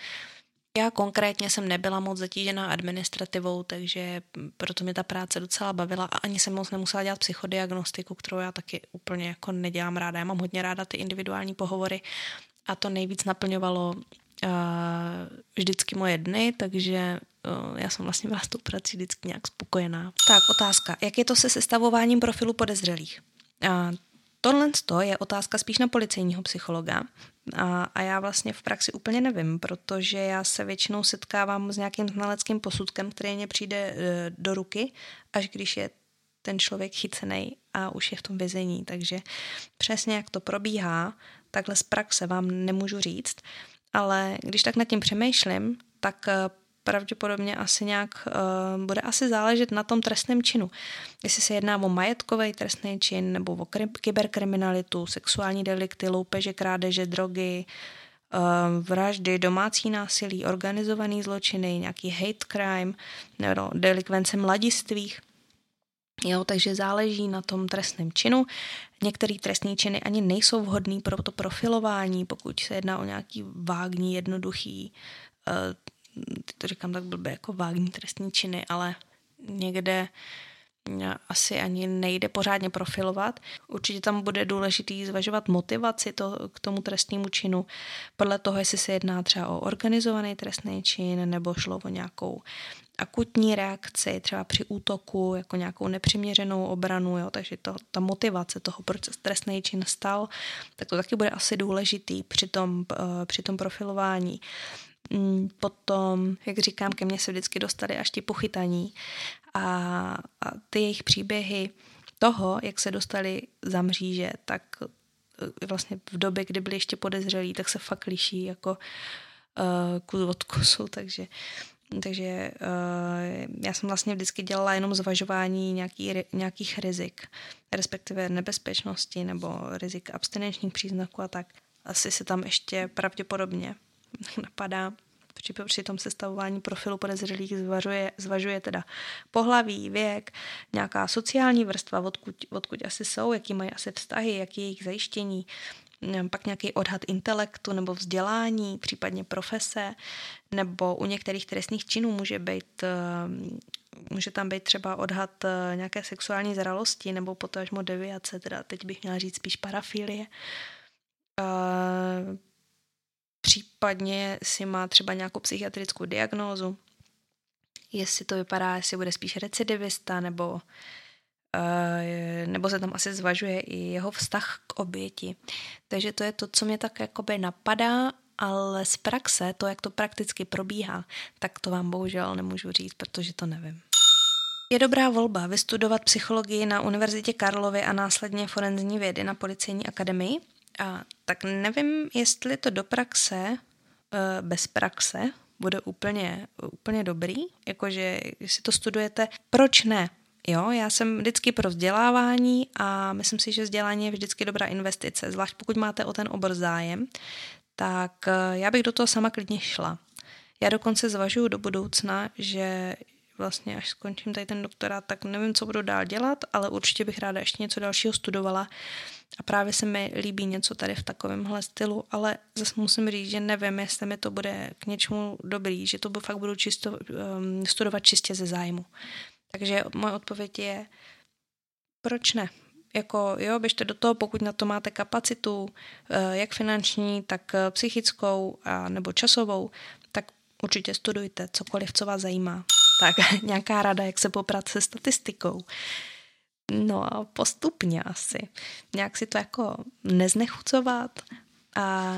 Já konkrétně jsem nebyla moc zatížená administrativou, takže proto mě ta práce docela bavila a ani jsem moc nemusela dělat psychodiagnostiku, kterou já taky úplně jako nedělám ráda. Já mám hodně ráda ty individuální pohovory a to nejvíc naplňovalo uh, vždycky moje dny, takže já jsem vlastně byla s tou prací vždycky nějak spokojená. Tak, otázka. Jak je to se sestavováním profilu podezřelých? Uh, Tohle je otázka spíš na policejního psychologa a, a já vlastně v praxi úplně nevím, protože já se většinou setkávám s nějakým znaleckým posudkem, který mě přijde do ruky, až když je ten člověk chycený a už je v tom vězení. Takže přesně jak to probíhá, takhle z praxe vám nemůžu říct, ale když tak nad tím přemýšlím, tak pravděpodobně asi nějak uh, bude asi záležet na tom trestném činu. Jestli se jedná o majetkový trestný čin nebo o kyberkriminalitu, sexuální delikty, loupeže, krádeže, drogy, uh, vraždy, domácí násilí, organizovaný zločiny, nějaký hate crime, nebo delikvence mladistvých. Jo, takže záleží na tom trestném činu. Některé trestné činy ani nejsou vhodné pro to profilování, pokud se jedná o nějaký vágní, jednoduchý uh, to říkám tak blbě, jako vágní trestní činy, ale někde asi ani nejde pořádně profilovat. Určitě tam bude důležitý zvažovat motivaci to, k tomu trestnímu činu, podle toho, jestli se jedná třeba o organizovaný trestný čin nebo šlo o nějakou akutní reakci, třeba při útoku, jako nějakou nepřiměřenou obranu, jo, takže to, ta motivace toho, proč se trestný čin stal, tak to taky bude asi důležitý při tom, uh, při tom profilování. Mm, potom, jak říkám, ke mně se vždycky dostali až ti pochytaní a, a ty jejich příběhy toho, jak se dostali za mříže, tak e, vlastně v době, kdy byli ještě podezřelí, tak se fakt liší jako uh, kus od kusu, takže takže uh, já jsem vlastně vždycky dělala jenom zvažování nějaký, nějakých rizik, respektive nebezpečnosti nebo rizik abstinenčních příznaků a tak. Asi se tam ještě pravděpodobně napadá při, při tom sestavování profilu podezřelých zvažuje, zvažuje teda pohlaví, věk, nějaká sociální vrstva, odkud, odkud asi jsou, jaký mají asi vztahy, jaký je jejich zajištění, pak nějaký odhad intelektu nebo vzdělání, případně profese, nebo u některých trestných činů může být eh, může tam být třeba odhad eh, nějaké sexuální zralosti nebo potažmo deviace, teda teď bych měla říct spíš parafilie. Případně si má třeba nějakou psychiatrickou diagnózu, jestli to vypadá, jestli bude spíš recidivista, nebo, uh, nebo se tam asi zvažuje i jeho vztah k oběti. Takže to je to, co mě tak jakoby napadá, ale z praxe, to, jak to prakticky probíhá, tak to vám bohužel nemůžu říct, protože to nevím. Je dobrá volba vystudovat psychologii na Univerzitě Karlovy a následně forenzní vědy na Policejní akademii, a tak nevím, jestli to do praxe, eh, bez praxe, bude úplně, úplně dobrý, jakože si to studujete, proč ne? Jo, já jsem vždycky pro vzdělávání a myslím si, že vzdělání je vždycky dobrá investice, zvlášť pokud máte o ten obor zájem, tak eh, já bych do toho sama klidně šla. Já dokonce zvažuji do budoucna, že vlastně až skončím tady ten doktorát, tak nevím, co budu dál dělat, ale určitě bych ráda ještě něco dalšího studovala. A právě se mi líbí něco tady v takovémhle stylu, ale zase musím říct, že nevím, jestli mi to bude k něčemu dobrý, že to fakt budu čisto, um, studovat čistě ze zájmu. Takže moje odpověď je, proč ne? Jako jo, běžte do toho, pokud na to máte kapacitu, eh, jak finanční, tak eh, psychickou a nebo časovou, tak určitě studujte cokoliv, co vás zajímá tak nějaká rada, jak se poprat se statistikou. No a postupně asi. Nějak si to jako neznechucovat a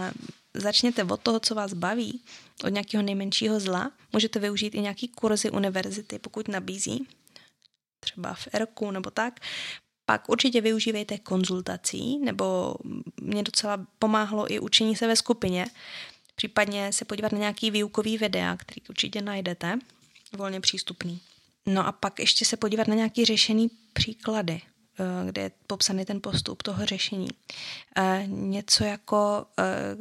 začněte od toho, co vás baví, od nějakého nejmenšího zla. Můžete využít i nějaký kurzy univerzity, pokud nabízí, třeba v ERKu nebo tak. Pak určitě využívejte konzultací, nebo mě docela pomáhlo i učení se ve skupině, případně se podívat na nějaký výukový videa, který určitě najdete, volně přístupný. No a pak ještě se podívat na nějaký řešený příklady, eh, kde je popsaný ten postup toho řešení. Eh, něco jako, eh,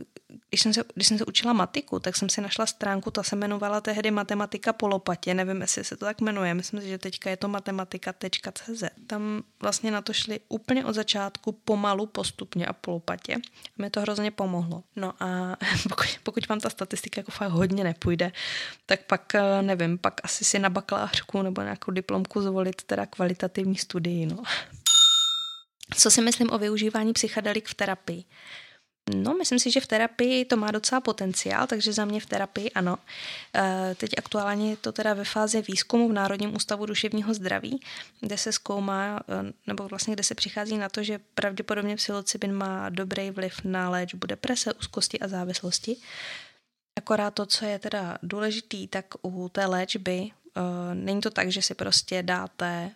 když jsem, se, když jsem se učila matiku, tak jsem si našla stránku, ta se jmenovala tehdy Matematika po lopatě, nevím, jestli se to tak jmenuje, myslím si, že teďka je to matematika.cz. Tam vlastně na to šli úplně od začátku pomalu, postupně a po lopatě. A mi to hrozně pomohlo. No a pokud, pokud vám ta statistika jako fakt hodně nepůjde, tak pak nevím, pak asi si na bakalářku nebo nějakou diplomku zvolit teda kvalitativní studii, no. Co si myslím o využívání psychedelik v terapii? No, myslím si, že v terapii to má docela potenciál, takže za mě v terapii ano. E, teď aktuálně je to teda ve fázi výzkumu v Národním ústavu duševního zdraví, kde se zkoumá, e, nebo vlastně kde se přichází na to, že pravděpodobně psilocybin má dobrý vliv na léčbu deprese, úzkosti a závislosti. Akorát to, co je teda důležitý, tak u té léčby Uh, není to tak, že si prostě dáte,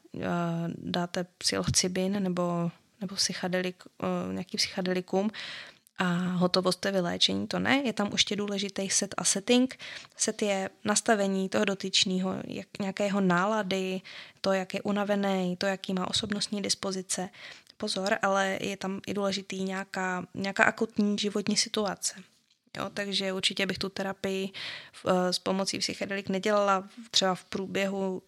dáte psilocybin nebo, nebo psychedelik, uh, nějaký psychedelikum a hotovost je vyléčení, to ne. Je tam ještě důležitý set a setting. Set je nastavení toho dotyčného, jak nějakého nálady, to, jak je unavený, to, jaký má osobnostní dispozice. Pozor, ale je tam i důležitý nějaká, nějaká akutní životní situace. Jo, takže určitě bych tu terapii s pomocí psychedelik nedělala třeba v průběhu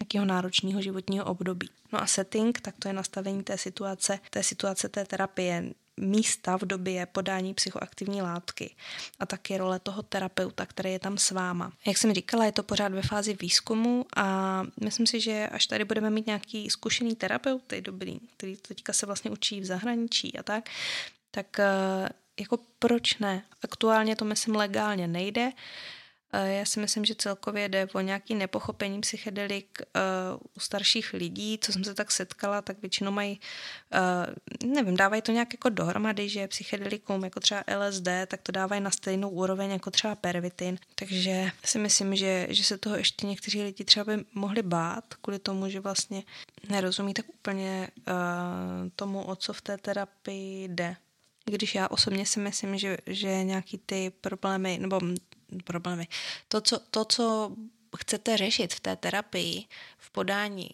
nějakého náročného životního období. No a setting, tak to je nastavení té situace, té situace té terapie místa v době podání psychoaktivní látky a taky role toho terapeuta, který je tam s váma. Jak jsem říkala, je to pořád ve fázi výzkumu a myslím si, že až tady budeme mít nějaký zkušený terapeuty, dobrý, který teďka se vlastně učí v zahraničí a tak, tak eh, jako proč ne? Aktuálně to myslím legálně nejde, já si myslím, že celkově jde o nějaký nepochopení psychedelik uh, u starších lidí, co jsem se tak setkala, tak většinou mají, uh, nevím, dávají to nějak jako dohromady, že psychedelikum jako třeba LSD, tak to dávají na stejnou úroveň jako třeba pervitin. Takže si myslím, že, že se toho ještě někteří lidi třeba by mohli bát, kvůli tomu, že vlastně nerozumí tak úplně uh, tomu, o co v té terapii jde. Když já osobně si myslím, že, že nějaký ty problémy, nebo problémy. To co, to, co chcete řešit v té terapii, v podání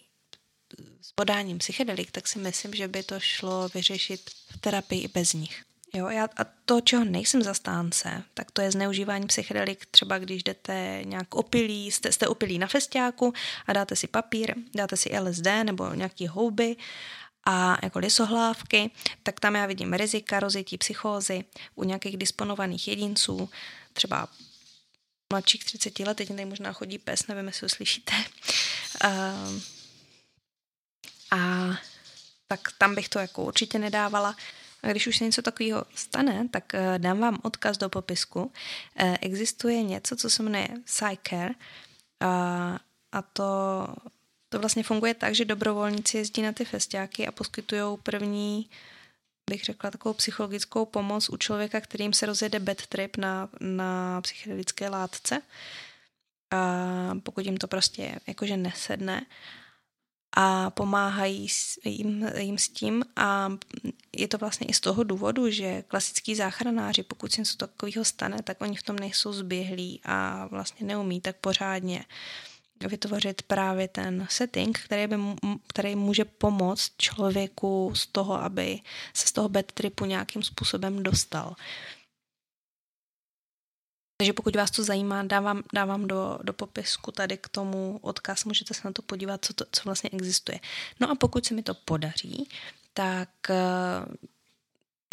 s podáním psychedelik, tak si myslím, že by to šlo vyřešit v terapii i bez nich. Jo, já, a to, čeho nejsem zastánce, tak to je zneužívání psychedelik, třeba když jdete nějak opilí, jste, jste opilí na festiáku a dáte si papír, dáte si LSD nebo nějaký houby a jako lisohlávky, tak tam já vidím rizika rozjetí psychózy u nějakých disponovaných jedinců, třeba mladších 30 let, teď tady možná chodí pes, nevím, jestli ho slyšíte. Uh, a tak tam bych to jako určitě nedávala. A když už se něco takového stane, tak uh, dám vám odkaz do popisku. Uh, existuje něco, co se jmenuje PsyCare uh, a to, to vlastně funguje tak, že dobrovolníci jezdí na ty festiáky a poskytují první bych řekla, takovou psychologickou pomoc u člověka, kterým se rozjede bad trip na, na psychedelické látce. A pokud jim to prostě jakože nesedne a pomáhají jim, jim s tím a je to vlastně i z toho důvodu, že klasický záchranáři, pokud se něco takového stane, tak oni v tom nejsou zběhlí a vlastně neumí tak pořádně vytvořit právě ten setting, který, by, který může pomoct člověku z toho, aby se z toho bad tripu nějakým způsobem dostal. Takže pokud vás to zajímá, dávám, dávám do, do popisku tady k tomu odkaz, můžete se na to podívat, co, to, co vlastně existuje. No a pokud se mi to podaří, tak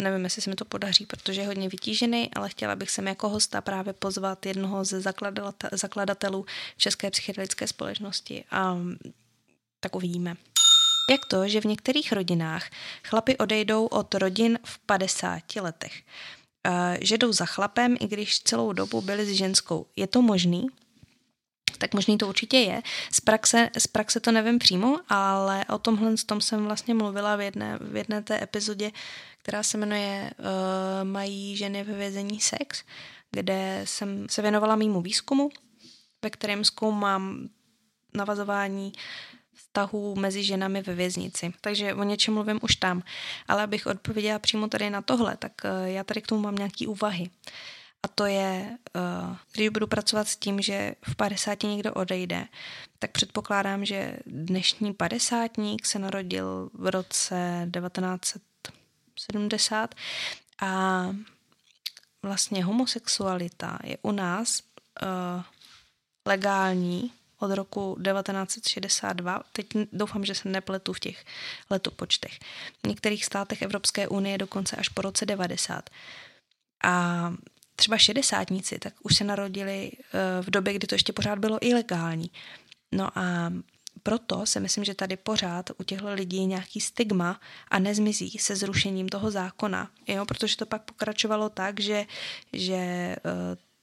Nevím, jestli se mi to podaří, protože je hodně vytížený, ale chtěla bych sem jako hosta právě pozvat jednoho ze zakladatelů České psychedelické společnosti a tak uvidíme. Jak to, že v některých rodinách chlapy odejdou od rodin v 50 letech? Že jdou za chlapem, i když celou dobu byli s ženskou. Je to možný? Tak možný to určitě je. Z praxe, z praxe to nevím přímo, ale o tomhle tom jsem vlastně mluvila v jedné, v jedné té epizodě, která se jmenuje uh, Mají ženy ve vězení sex, kde jsem se věnovala mýmu výzkumu, ve kterém zkoumám navazování vztahů mezi ženami ve věznici. Takže o něčem mluvím už tam. Ale abych odpověděla přímo tady na tohle, tak eh, já tady k tomu mám nějaký úvahy. A to je, eh, když budu pracovat s tím, že v 50 někdo odejde, tak předpokládám, že dnešní padesátník se narodil v roce 1970 a vlastně homosexualita je u nás uh, legální od roku 1962. Teď doufám, že se nepletu v těch letopočtech. V některých státech Evropské unie dokonce až po roce 90. A třeba šedesátníci, tak už se narodili uh, v době, kdy to ještě pořád bylo ilegální. No a proto si myslím, že tady pořád u těchto lidí je nějaký stigma a nezmizí se zrušením toho zákona, jo? protože to pak pokračovalo tak, že, že eh,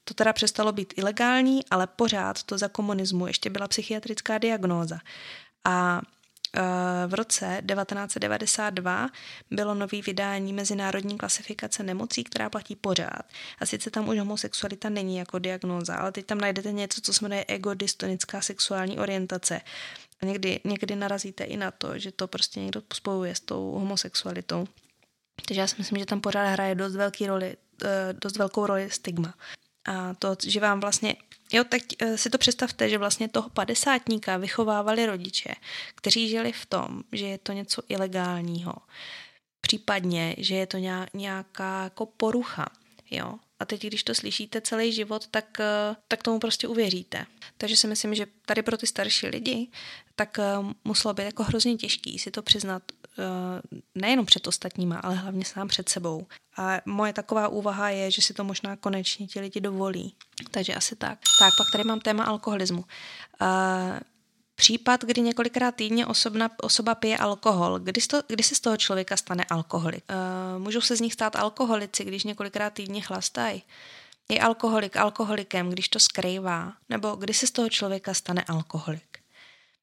to teda přestalo být ilegální, ale pořád to za komunismu ještě byla psychiatrická diagnóza. A Eh, v roce 1992 bylo nový vydání Mezinárodní klasifikace nemocí, která platí pořád. A sice tam už homosexualita není jako diagnóza, ale teď tam najdete něco, co se jmenuje egodystonická sexuální orientace. A někdy, někdy narazíte i na to, že to prostě někdo spojuje s tou homosexualitou. Takže já si myslím, že tam pořád hraje dost, velký roli, eh, dost velkou roli stigma. A to, že vám vlastně Jo, tak eh, si to představte, že vlastně toho padesátníka vychovávali rodiče, kteří žili v tom, že je to něco ilegálního. Případně, že je to nějaká jako porucha. Jo. A teď, když to slyšíte celý život, tak, eh, tak tomu prostě uvěříte. Takže si myslím, že tady pro ty starší lidi, tak eh, muselo být jako hrozně těžký si to přiznat nejenom před ostatníma, ale hlavně sám před sebou. A moje taková úvaha je, že si to možná konečně ti lidi dovolí. Takže asi tak. Tak, pak tady mám téma alkoholismu. Uh, Případ, kdy několikrát týdně osobna, osoba pije alkohol. Kdy, to, kdy se z toho člověka stane alkoholik? Uh, můžou se z nich stát alkoholici, když několikrát týdně chlastají. Je alkoholik alkoholikem, když to skrývá? Nebo kdy se z toho člověka stane alkoholik?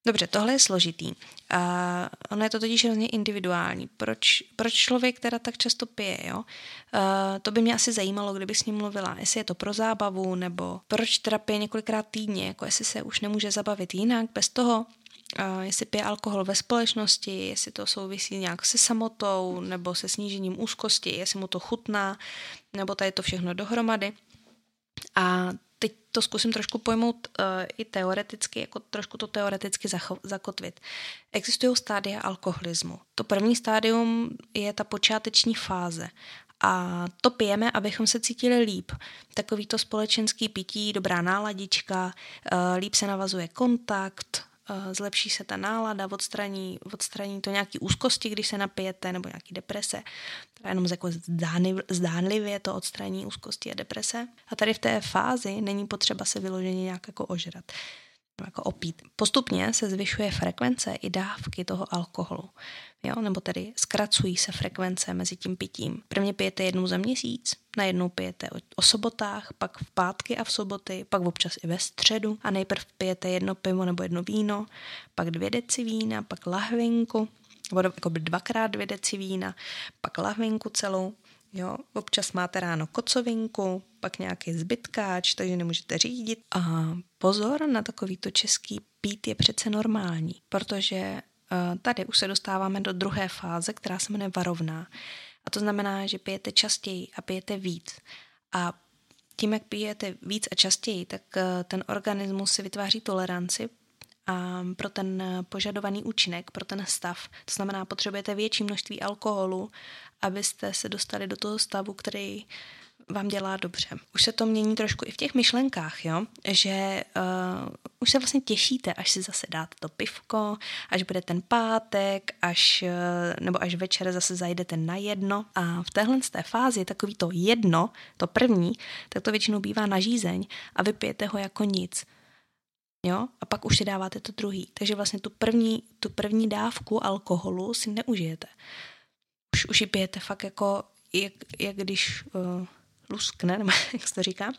Dobře, tohle je složitý. A ono je to totiž hrozně individuální. Proč, proč člověk teda tak často pije, jo? Uh, to by mě asi zajímalo, kdyby s ním mluvila. Jestli je to pro zábavu, nebo proč teda pije několikrát týdně, jako jestli se už nemůže zabavit jinak, bez toho, uh, jestli pije alkohol ve společnosti, jestli to souvisí nějak se samotou, nebo se snížením úzkosti, jestli mu to chutná, nebo tady to všechno dohromady. A teď to zkusím trošku pojmout uh, i teoreticky, jako trošku to teoreticky zacho- zakotvit. Existují stádia alkoholismu. To první stádium je ta počáteční fáze. A to pijeme, abychom se cítili líp. Takový to společenský pití, dobrá náladička, uh, líp se navazuje kontakt, zlepší se ta nálada, odstraní, odstraní to nějaký úzkosti, když se napijete, nebo nějaký deprese jenom jako zdánlivě to odstraní úzkosti a deprese. A tady v té fázi není potřeba se vyloženě nějak jako ožrat jako opít. Postupně se zvyšuje frekvence i dávky toho alkoholu. Jo? Nebo tedy zkracují se frekvence mezi tím pitím. Prvně pijete jednou za měsíc, najednou pijete o sobotách, pak v pátky a v soboty, pak občas i ve středu a nejprv pijete jedno pivo nebo jedno víno, pak dvě deci vína, pak lahvinku, nebo jako dvakrát dvě deci vína, pak lahvinku celou, jo, občas máte ráno kocovinku, pak nějaký zbytkáč, takže nemůžete řídit. A pozor na takovýto český pít je přece normální, protože tady už se dostáváme do druhé fáze, která se jmenuje varovná. A to znamená, že pijete častěji a pijete víc. A tím, jak pijete víc a častěji, tak eh, ten organismus si vytváří toleranci pro ten požadovaný účinek, pro ten stav. To znamená, potřebujete větší množství alkoholu, abyste se dostali do toho stavu, který vám dělá dobře. Už se to mění trošku i v těch myšlenkách, jo? že uh, už se vlastně těšíte, až si zase dáte to pivko, až bude ten pátek, až, uh, nebo až večer zase zajdete na jedno. A v téhle té fázi takový to jedno, to první, tak to většinou bývá na žízeň a vypijete ho jako nic jo, a pak už si dáváte to druhý. Takže vlastně tu první, tu první dávku alkoholu si neužijete. Už, už ji pijete fakt jako, jak, jak když uh, luskne, nebo jak se to říká.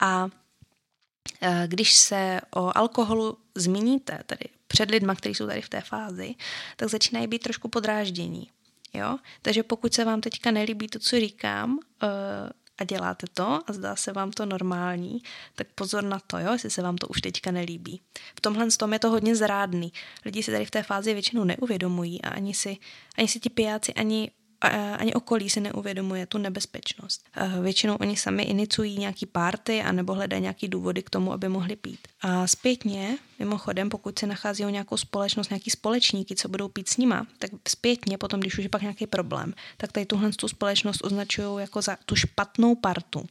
A uh, když se o alkoholu zmíníte, tedy před lidma, kteří jsou tady v té fázi, tak začínají být trošku podráždění. Jo? Takže pokud se vám teďka nelíbí to, co říkám, uh, a děláte to a zdá se vám to normální, tak pozor na to, jo, jestli se vám to už teďka nelíbí. V tomhle tom je to hodně zrádný. Lidi si tady v té fázi většinou neuvědomují a ani si, ani si ti pijáci, ani ani okolí si neuvědomuje tu nebezpečnost. Většinou oni sami inicují nějaký párty a nebo hledají nějaký důvody k tomu, aby mohli pít. A zpětně, mimochodem, pokud se nachází nějakou společnost, nějaký společníky, co budou pít s nima, tak zpětně potom, když už je pak nějaký problém, tak tady tuhle tu společnost označují jako za tu špatnou partu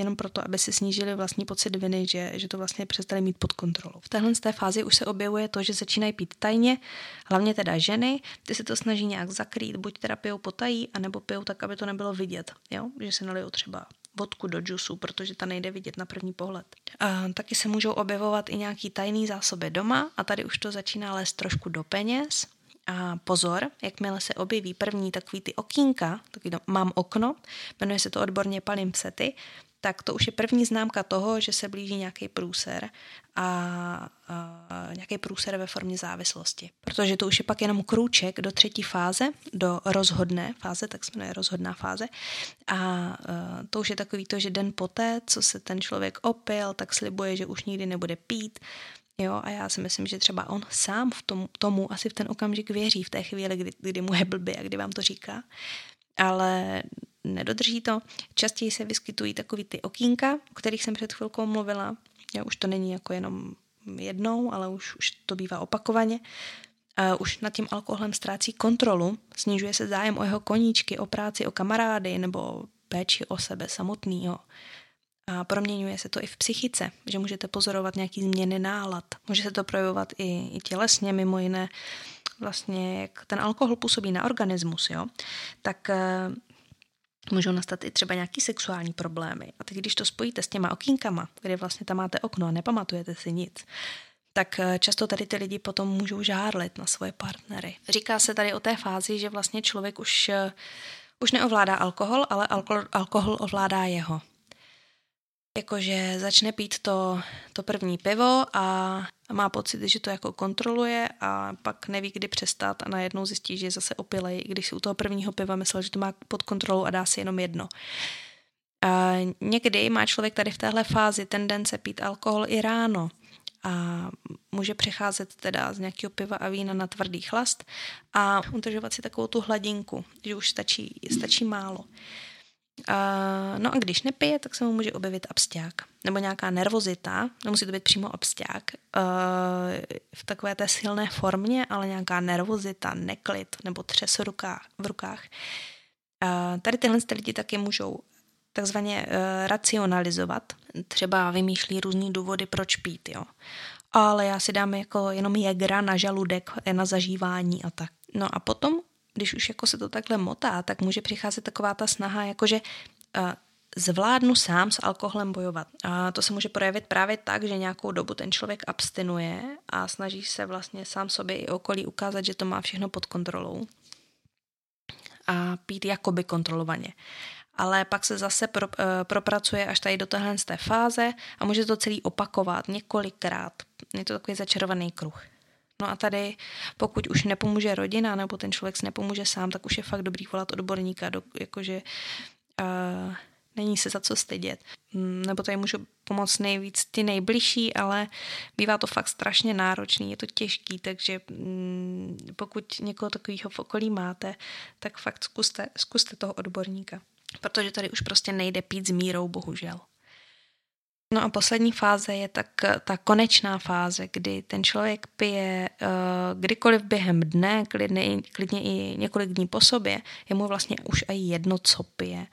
jenom proto, aby si snížili vlastní pocit viny, že, že to vlastně přestali mít pod kontrolou. V téhle z té fázi už se objevuje to, že začínají pít tajně, hlavně teda ženy, ty se to snaží nějak zakrýt, buď teda pijou potají, anebo pijou tak, aby to nebylo vidět, jo? že se nalijou třeba vodku do džusu, protože ta nejde vidět na první pohled. A taky se můžou objevovat i nějaký tajný zásoby doma a tady už to začíná lézt trošku do peněz, a pozor, jakmile se objeví první takový ty okýnka, takový to, mám okno, jmenuje se to odborně palimpsety, tak to už je první známka toho, že se blíží nějaký průser a, a nějaký průser ve formě závislosti. Protože to už je pak jenom krůček do třetí fáze, do rozhodné fáze, tak se jmenuje rozhodná fáze. A, a to už je takový to, že den poté, co se ten člověk opil, tak slibuje, že už nikdy nebude pít. Jo, a já si myslím, že třeba on sám v tom, tomu asi v ten okamžik věří v té chvíli, kdy, kdy mu je blbě a kdy vám to říká. Ale nedodrží to. Častěji se vyskytují takový ty okýnka, o kterých jsem před chvilkou mluvila. Já už to není jako jenom jednou, ale už, už to bývá opakovaně. Uh, už nad tím alkoholem ztrácí kontrolu, snižuje se zájem o jeho koníčky, o práci, o kamarády nebo péči o sebe samotného. A proměňuje se to i v psychice, že můžete pozorovat nějaký změny nálad. Může se to projevovat i, i tělesně, mimo jiné vlastně, jak ten alkohol působí na organismus, jo, tak uh, můžou nastat i třeba nějaký sexuální problémy. A teď, když to spojíte s těma okýnkama, kde vlastně tam máte okno a nepamatujete si nic, tak eh, často tady ty lidi potom můžou žárlit na svoje partnery. Říká se tady o té fázi, že vlastně člověk už, eh, už neovládá alkohol, ale alkohol, alkohol ovládá jeho jakože začne pít to, to první pivo a má pocit, že to jako kontroluje a pak neví, kdy přestat a najednou zjistí, že je zase opilej, když si u toho prvního piva myslel, že to má pod kontrolou a dá si jenom jedno. A někdy má člověk tady v téhle fázi tendence pít alkohol i ráno a může přecházet teda z nějakého piva a vína na tvrdý chlast a udržovat si takovou tu hladinku, že už stačí, stačí málo. Uh, no a když nepije, tak se mu může objevit absťák nebo nějaká nervozita, nemusí to být přímo absťák, uh, v takové té silné formě, ale nějaká nervozita, neklid nebo třes rukách. V rukách. Uh, tady tyhle lidi taky můžou takzvaně uh, racionalizovat, třeba vymýšlí různý důvody, proč pít, jo. Ale já si dám jako jenom jegra na žaludek, na zažívání a tak. No a potom když už jako se to takhle motá, tak může přicházet taková ta snaha, jakože uh, zvládnu sám s alkoholem bojovat. A to se může projevit právě tak, že nějakou dobu ten člověk abstinuje a snaží se vlastně sám sobě i okolí ukázat, že to má všechno pod kontrolou. A pít jakoby kontrolovaně. Ale pak se zase pro, uh, propracuje až tady do téhle z té fáze a může to celý opakovat několikrát. Je to takový začarovaný kruh. No a tady, pokud už nepomůže rodina, nebo ten člověk si nepomůže sám, tak už je fakt dobrý volat odborníka, do, jakože uh, není se za co stydět. Mm, nebo tady můžu pomoct nejvíc ty nejbližší, ale bývá to fakt strašně náročný, je to těžký, takže mm, pokud někoho takového v okolí máte, tak fakt zkuste, zkuste toho odborníka. Protože tady už prostě nejde pít s mírou, bohužel. No a poslední fáze je tak ta konečná fáze, kdy ten člověk pije uh, kdykoliv během dne, klidně, klidně i několik dní po sobě, je mu vlastně už i jedno, co pije.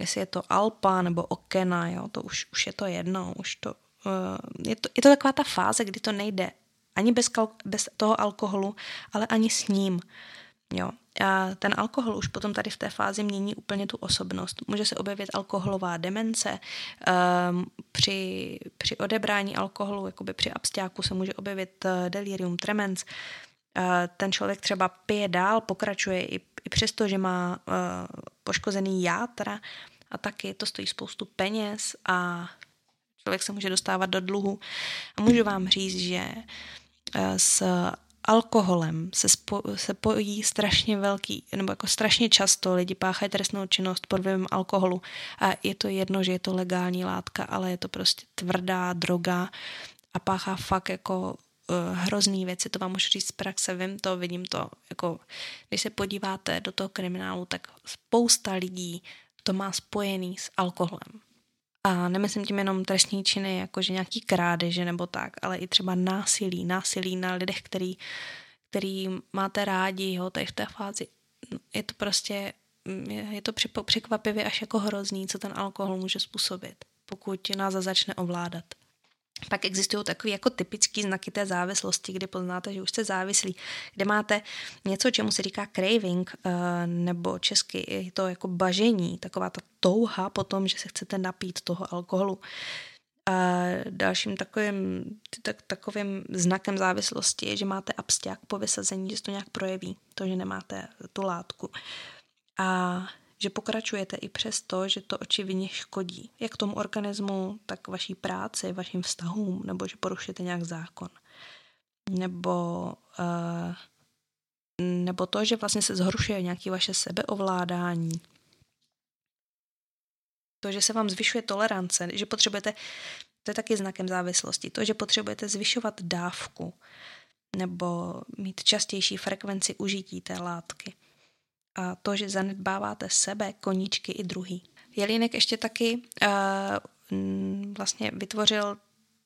Jestli je to Alpa nebo Okena, jo, to už, už je to jedno, už to, uh, je to, je to taková ta fáze, kdy to nejde ani bez, bez toho alkoholu, ale ani s ním. Jo. A ten alkohol už potom tady v té fázi mění úplně tu osobnost. Může se objevit alkoholová demence. Um, při, při odebrání alkoholu, jakoby při absťáku se může objevit uh, delirium tremens. Uh, ten člověk třeba pije dál, pokračuje i, i přesto, že má uh, poškozený játra a taky to stojí spoustu peněz a člověk se může dostávat do dluhu. A můžu vám říct, že s alkoholem se, spo, se pojí strašně velký, nebo jako strašně často lidi páchají trestnou činnost pod vlivem alkoholu a je to jedno, že je to legální látka, ale je to prostě tvrdá droga a páchá fakt jako uh, hrozný věci, to vám můžu říct z praxe, vím to, vidím to, jako když se podíváte do toho kriminálu, tak spousta lidí to má spojený s alkoholem. A nemyslím tím jenom trestní činy, jakože nějaký krádeže nebo tak, ale i třeba násilí, násilí na lidech, který, který máte rádi, jo, tady v té fázi. Je to prostě, je to překvapivě až jako hrozný, co ten alkohol může způsobit, pokud nás začne ovládat. Pak existují takové jako typické znaky té závislosti, kdy poznáte, že už jste závislí, kde máte něco, čemu se říká craving, eh, nebo česky je to jako bažení, taková ta touha po tom, že se chcete napít toho alkoholu. A dalším takovým, tak, takovým znakem závislosti je, že máte absťák po vysazení, že se to nějak projeví, to, že nemáte tu látku. A že pokračujete i přesto, že to očividně škodí, jak tomu organismu, tak vaší práci, vašim vztahům, nebo že porušujete nějak zákon. Nebo, uh, nebo to, že vlastně se zhoršuje nějaké vaše sebeovládání. To, že se vám zvyšuje tolerance, že potřebujete, to je taky znakem závislosti, to, že potřebujete zvyšovat dávku nebo mít častější frekvenci užití té látky a to, že zanedbáváte sebe, koníčky i druhý. Jelínek ještě taky uh, vlastně vytvořil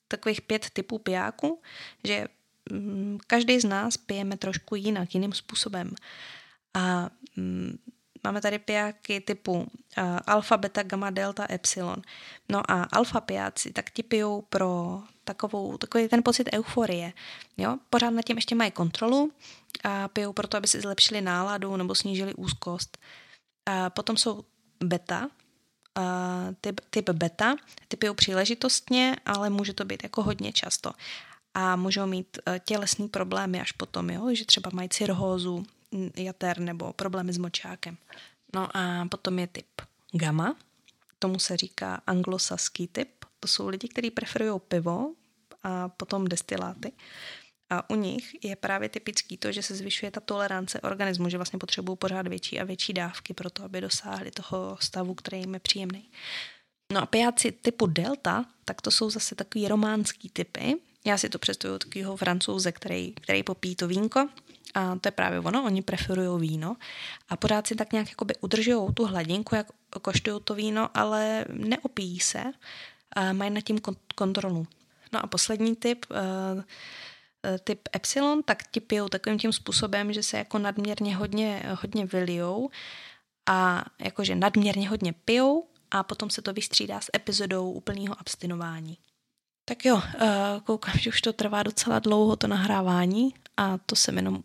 takových pět typů pijáků, že um, každý z nás pijeme trošku jinak, jiným způsobem. A um, máme tady pijáky typu uh, alfa, beta, gamma, delta, epsilon. No a alfa pijáci, tak ti pijou pro takovou, takový ten pocit euforie. Jo? Pořád nad tím ještě mají kontrolu a pijou proto, aby si zlepšili náladu nebo snížili úzkost. A potom jsou beta, a typ, typ beta, ty pijou příležitostně, ale může to být jako hodně často. A můžou mít e, tělesný problémy až potom, jo? že třeba mají cirhózu jater nebo problémy s močákem. No a potom je typ gamma, tomu se říká anglosaský typ. To jsou lidi, kteří preferují pivo a potom destiláty. A u nich je právě typický to, že se zvyšuje ta tolerance organismu, že vlastně potřebují pořád větší a větší dávky pro to, aby dosáhli toho stavu, který jim je příjemný. No a pijáci typu delta, tak to jsou zase takový románský typy. Já si to představuju takového francouze, který, který popíjí to vínko a to je právě ono, oni preferují víno a pořád si tak nějak jakoby udržují tu hladinku, jak koštují to víno, ale neopíjí se, a mají nad tím kontrolu. No a poslední typ, uh, typ epsilon, tak ti pijou takovým tím způsobem, že se jako nadměrně hodně, hodně vylijou a jakože nadměrně hodně pijou a potom se to vystřídá s epizodou úplného abstinování. Tak jo, uh, koukám, že už to trvá docela dlouho to nahrávání a to jsem jenom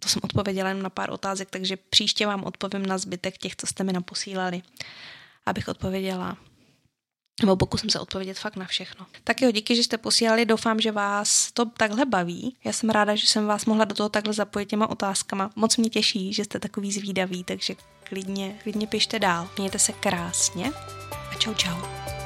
to jsem odpověděla jenom na pár otázek, takže příště vám odpovím na zbytek těch, co jste mi naposílali, abych odpověděla nebo pokusím se odpovědět fakt na všechno. Tak jo, díky, že jste posílali, doufám, že vás to takhle baví. Já jsem ráda, že jsem vás mohla do toho takhle zapojit těma otázkama. Moc mě těší, že jste takový zvídaví, takže klidně, klidně pište dál. Mějte se krásně a čau čau.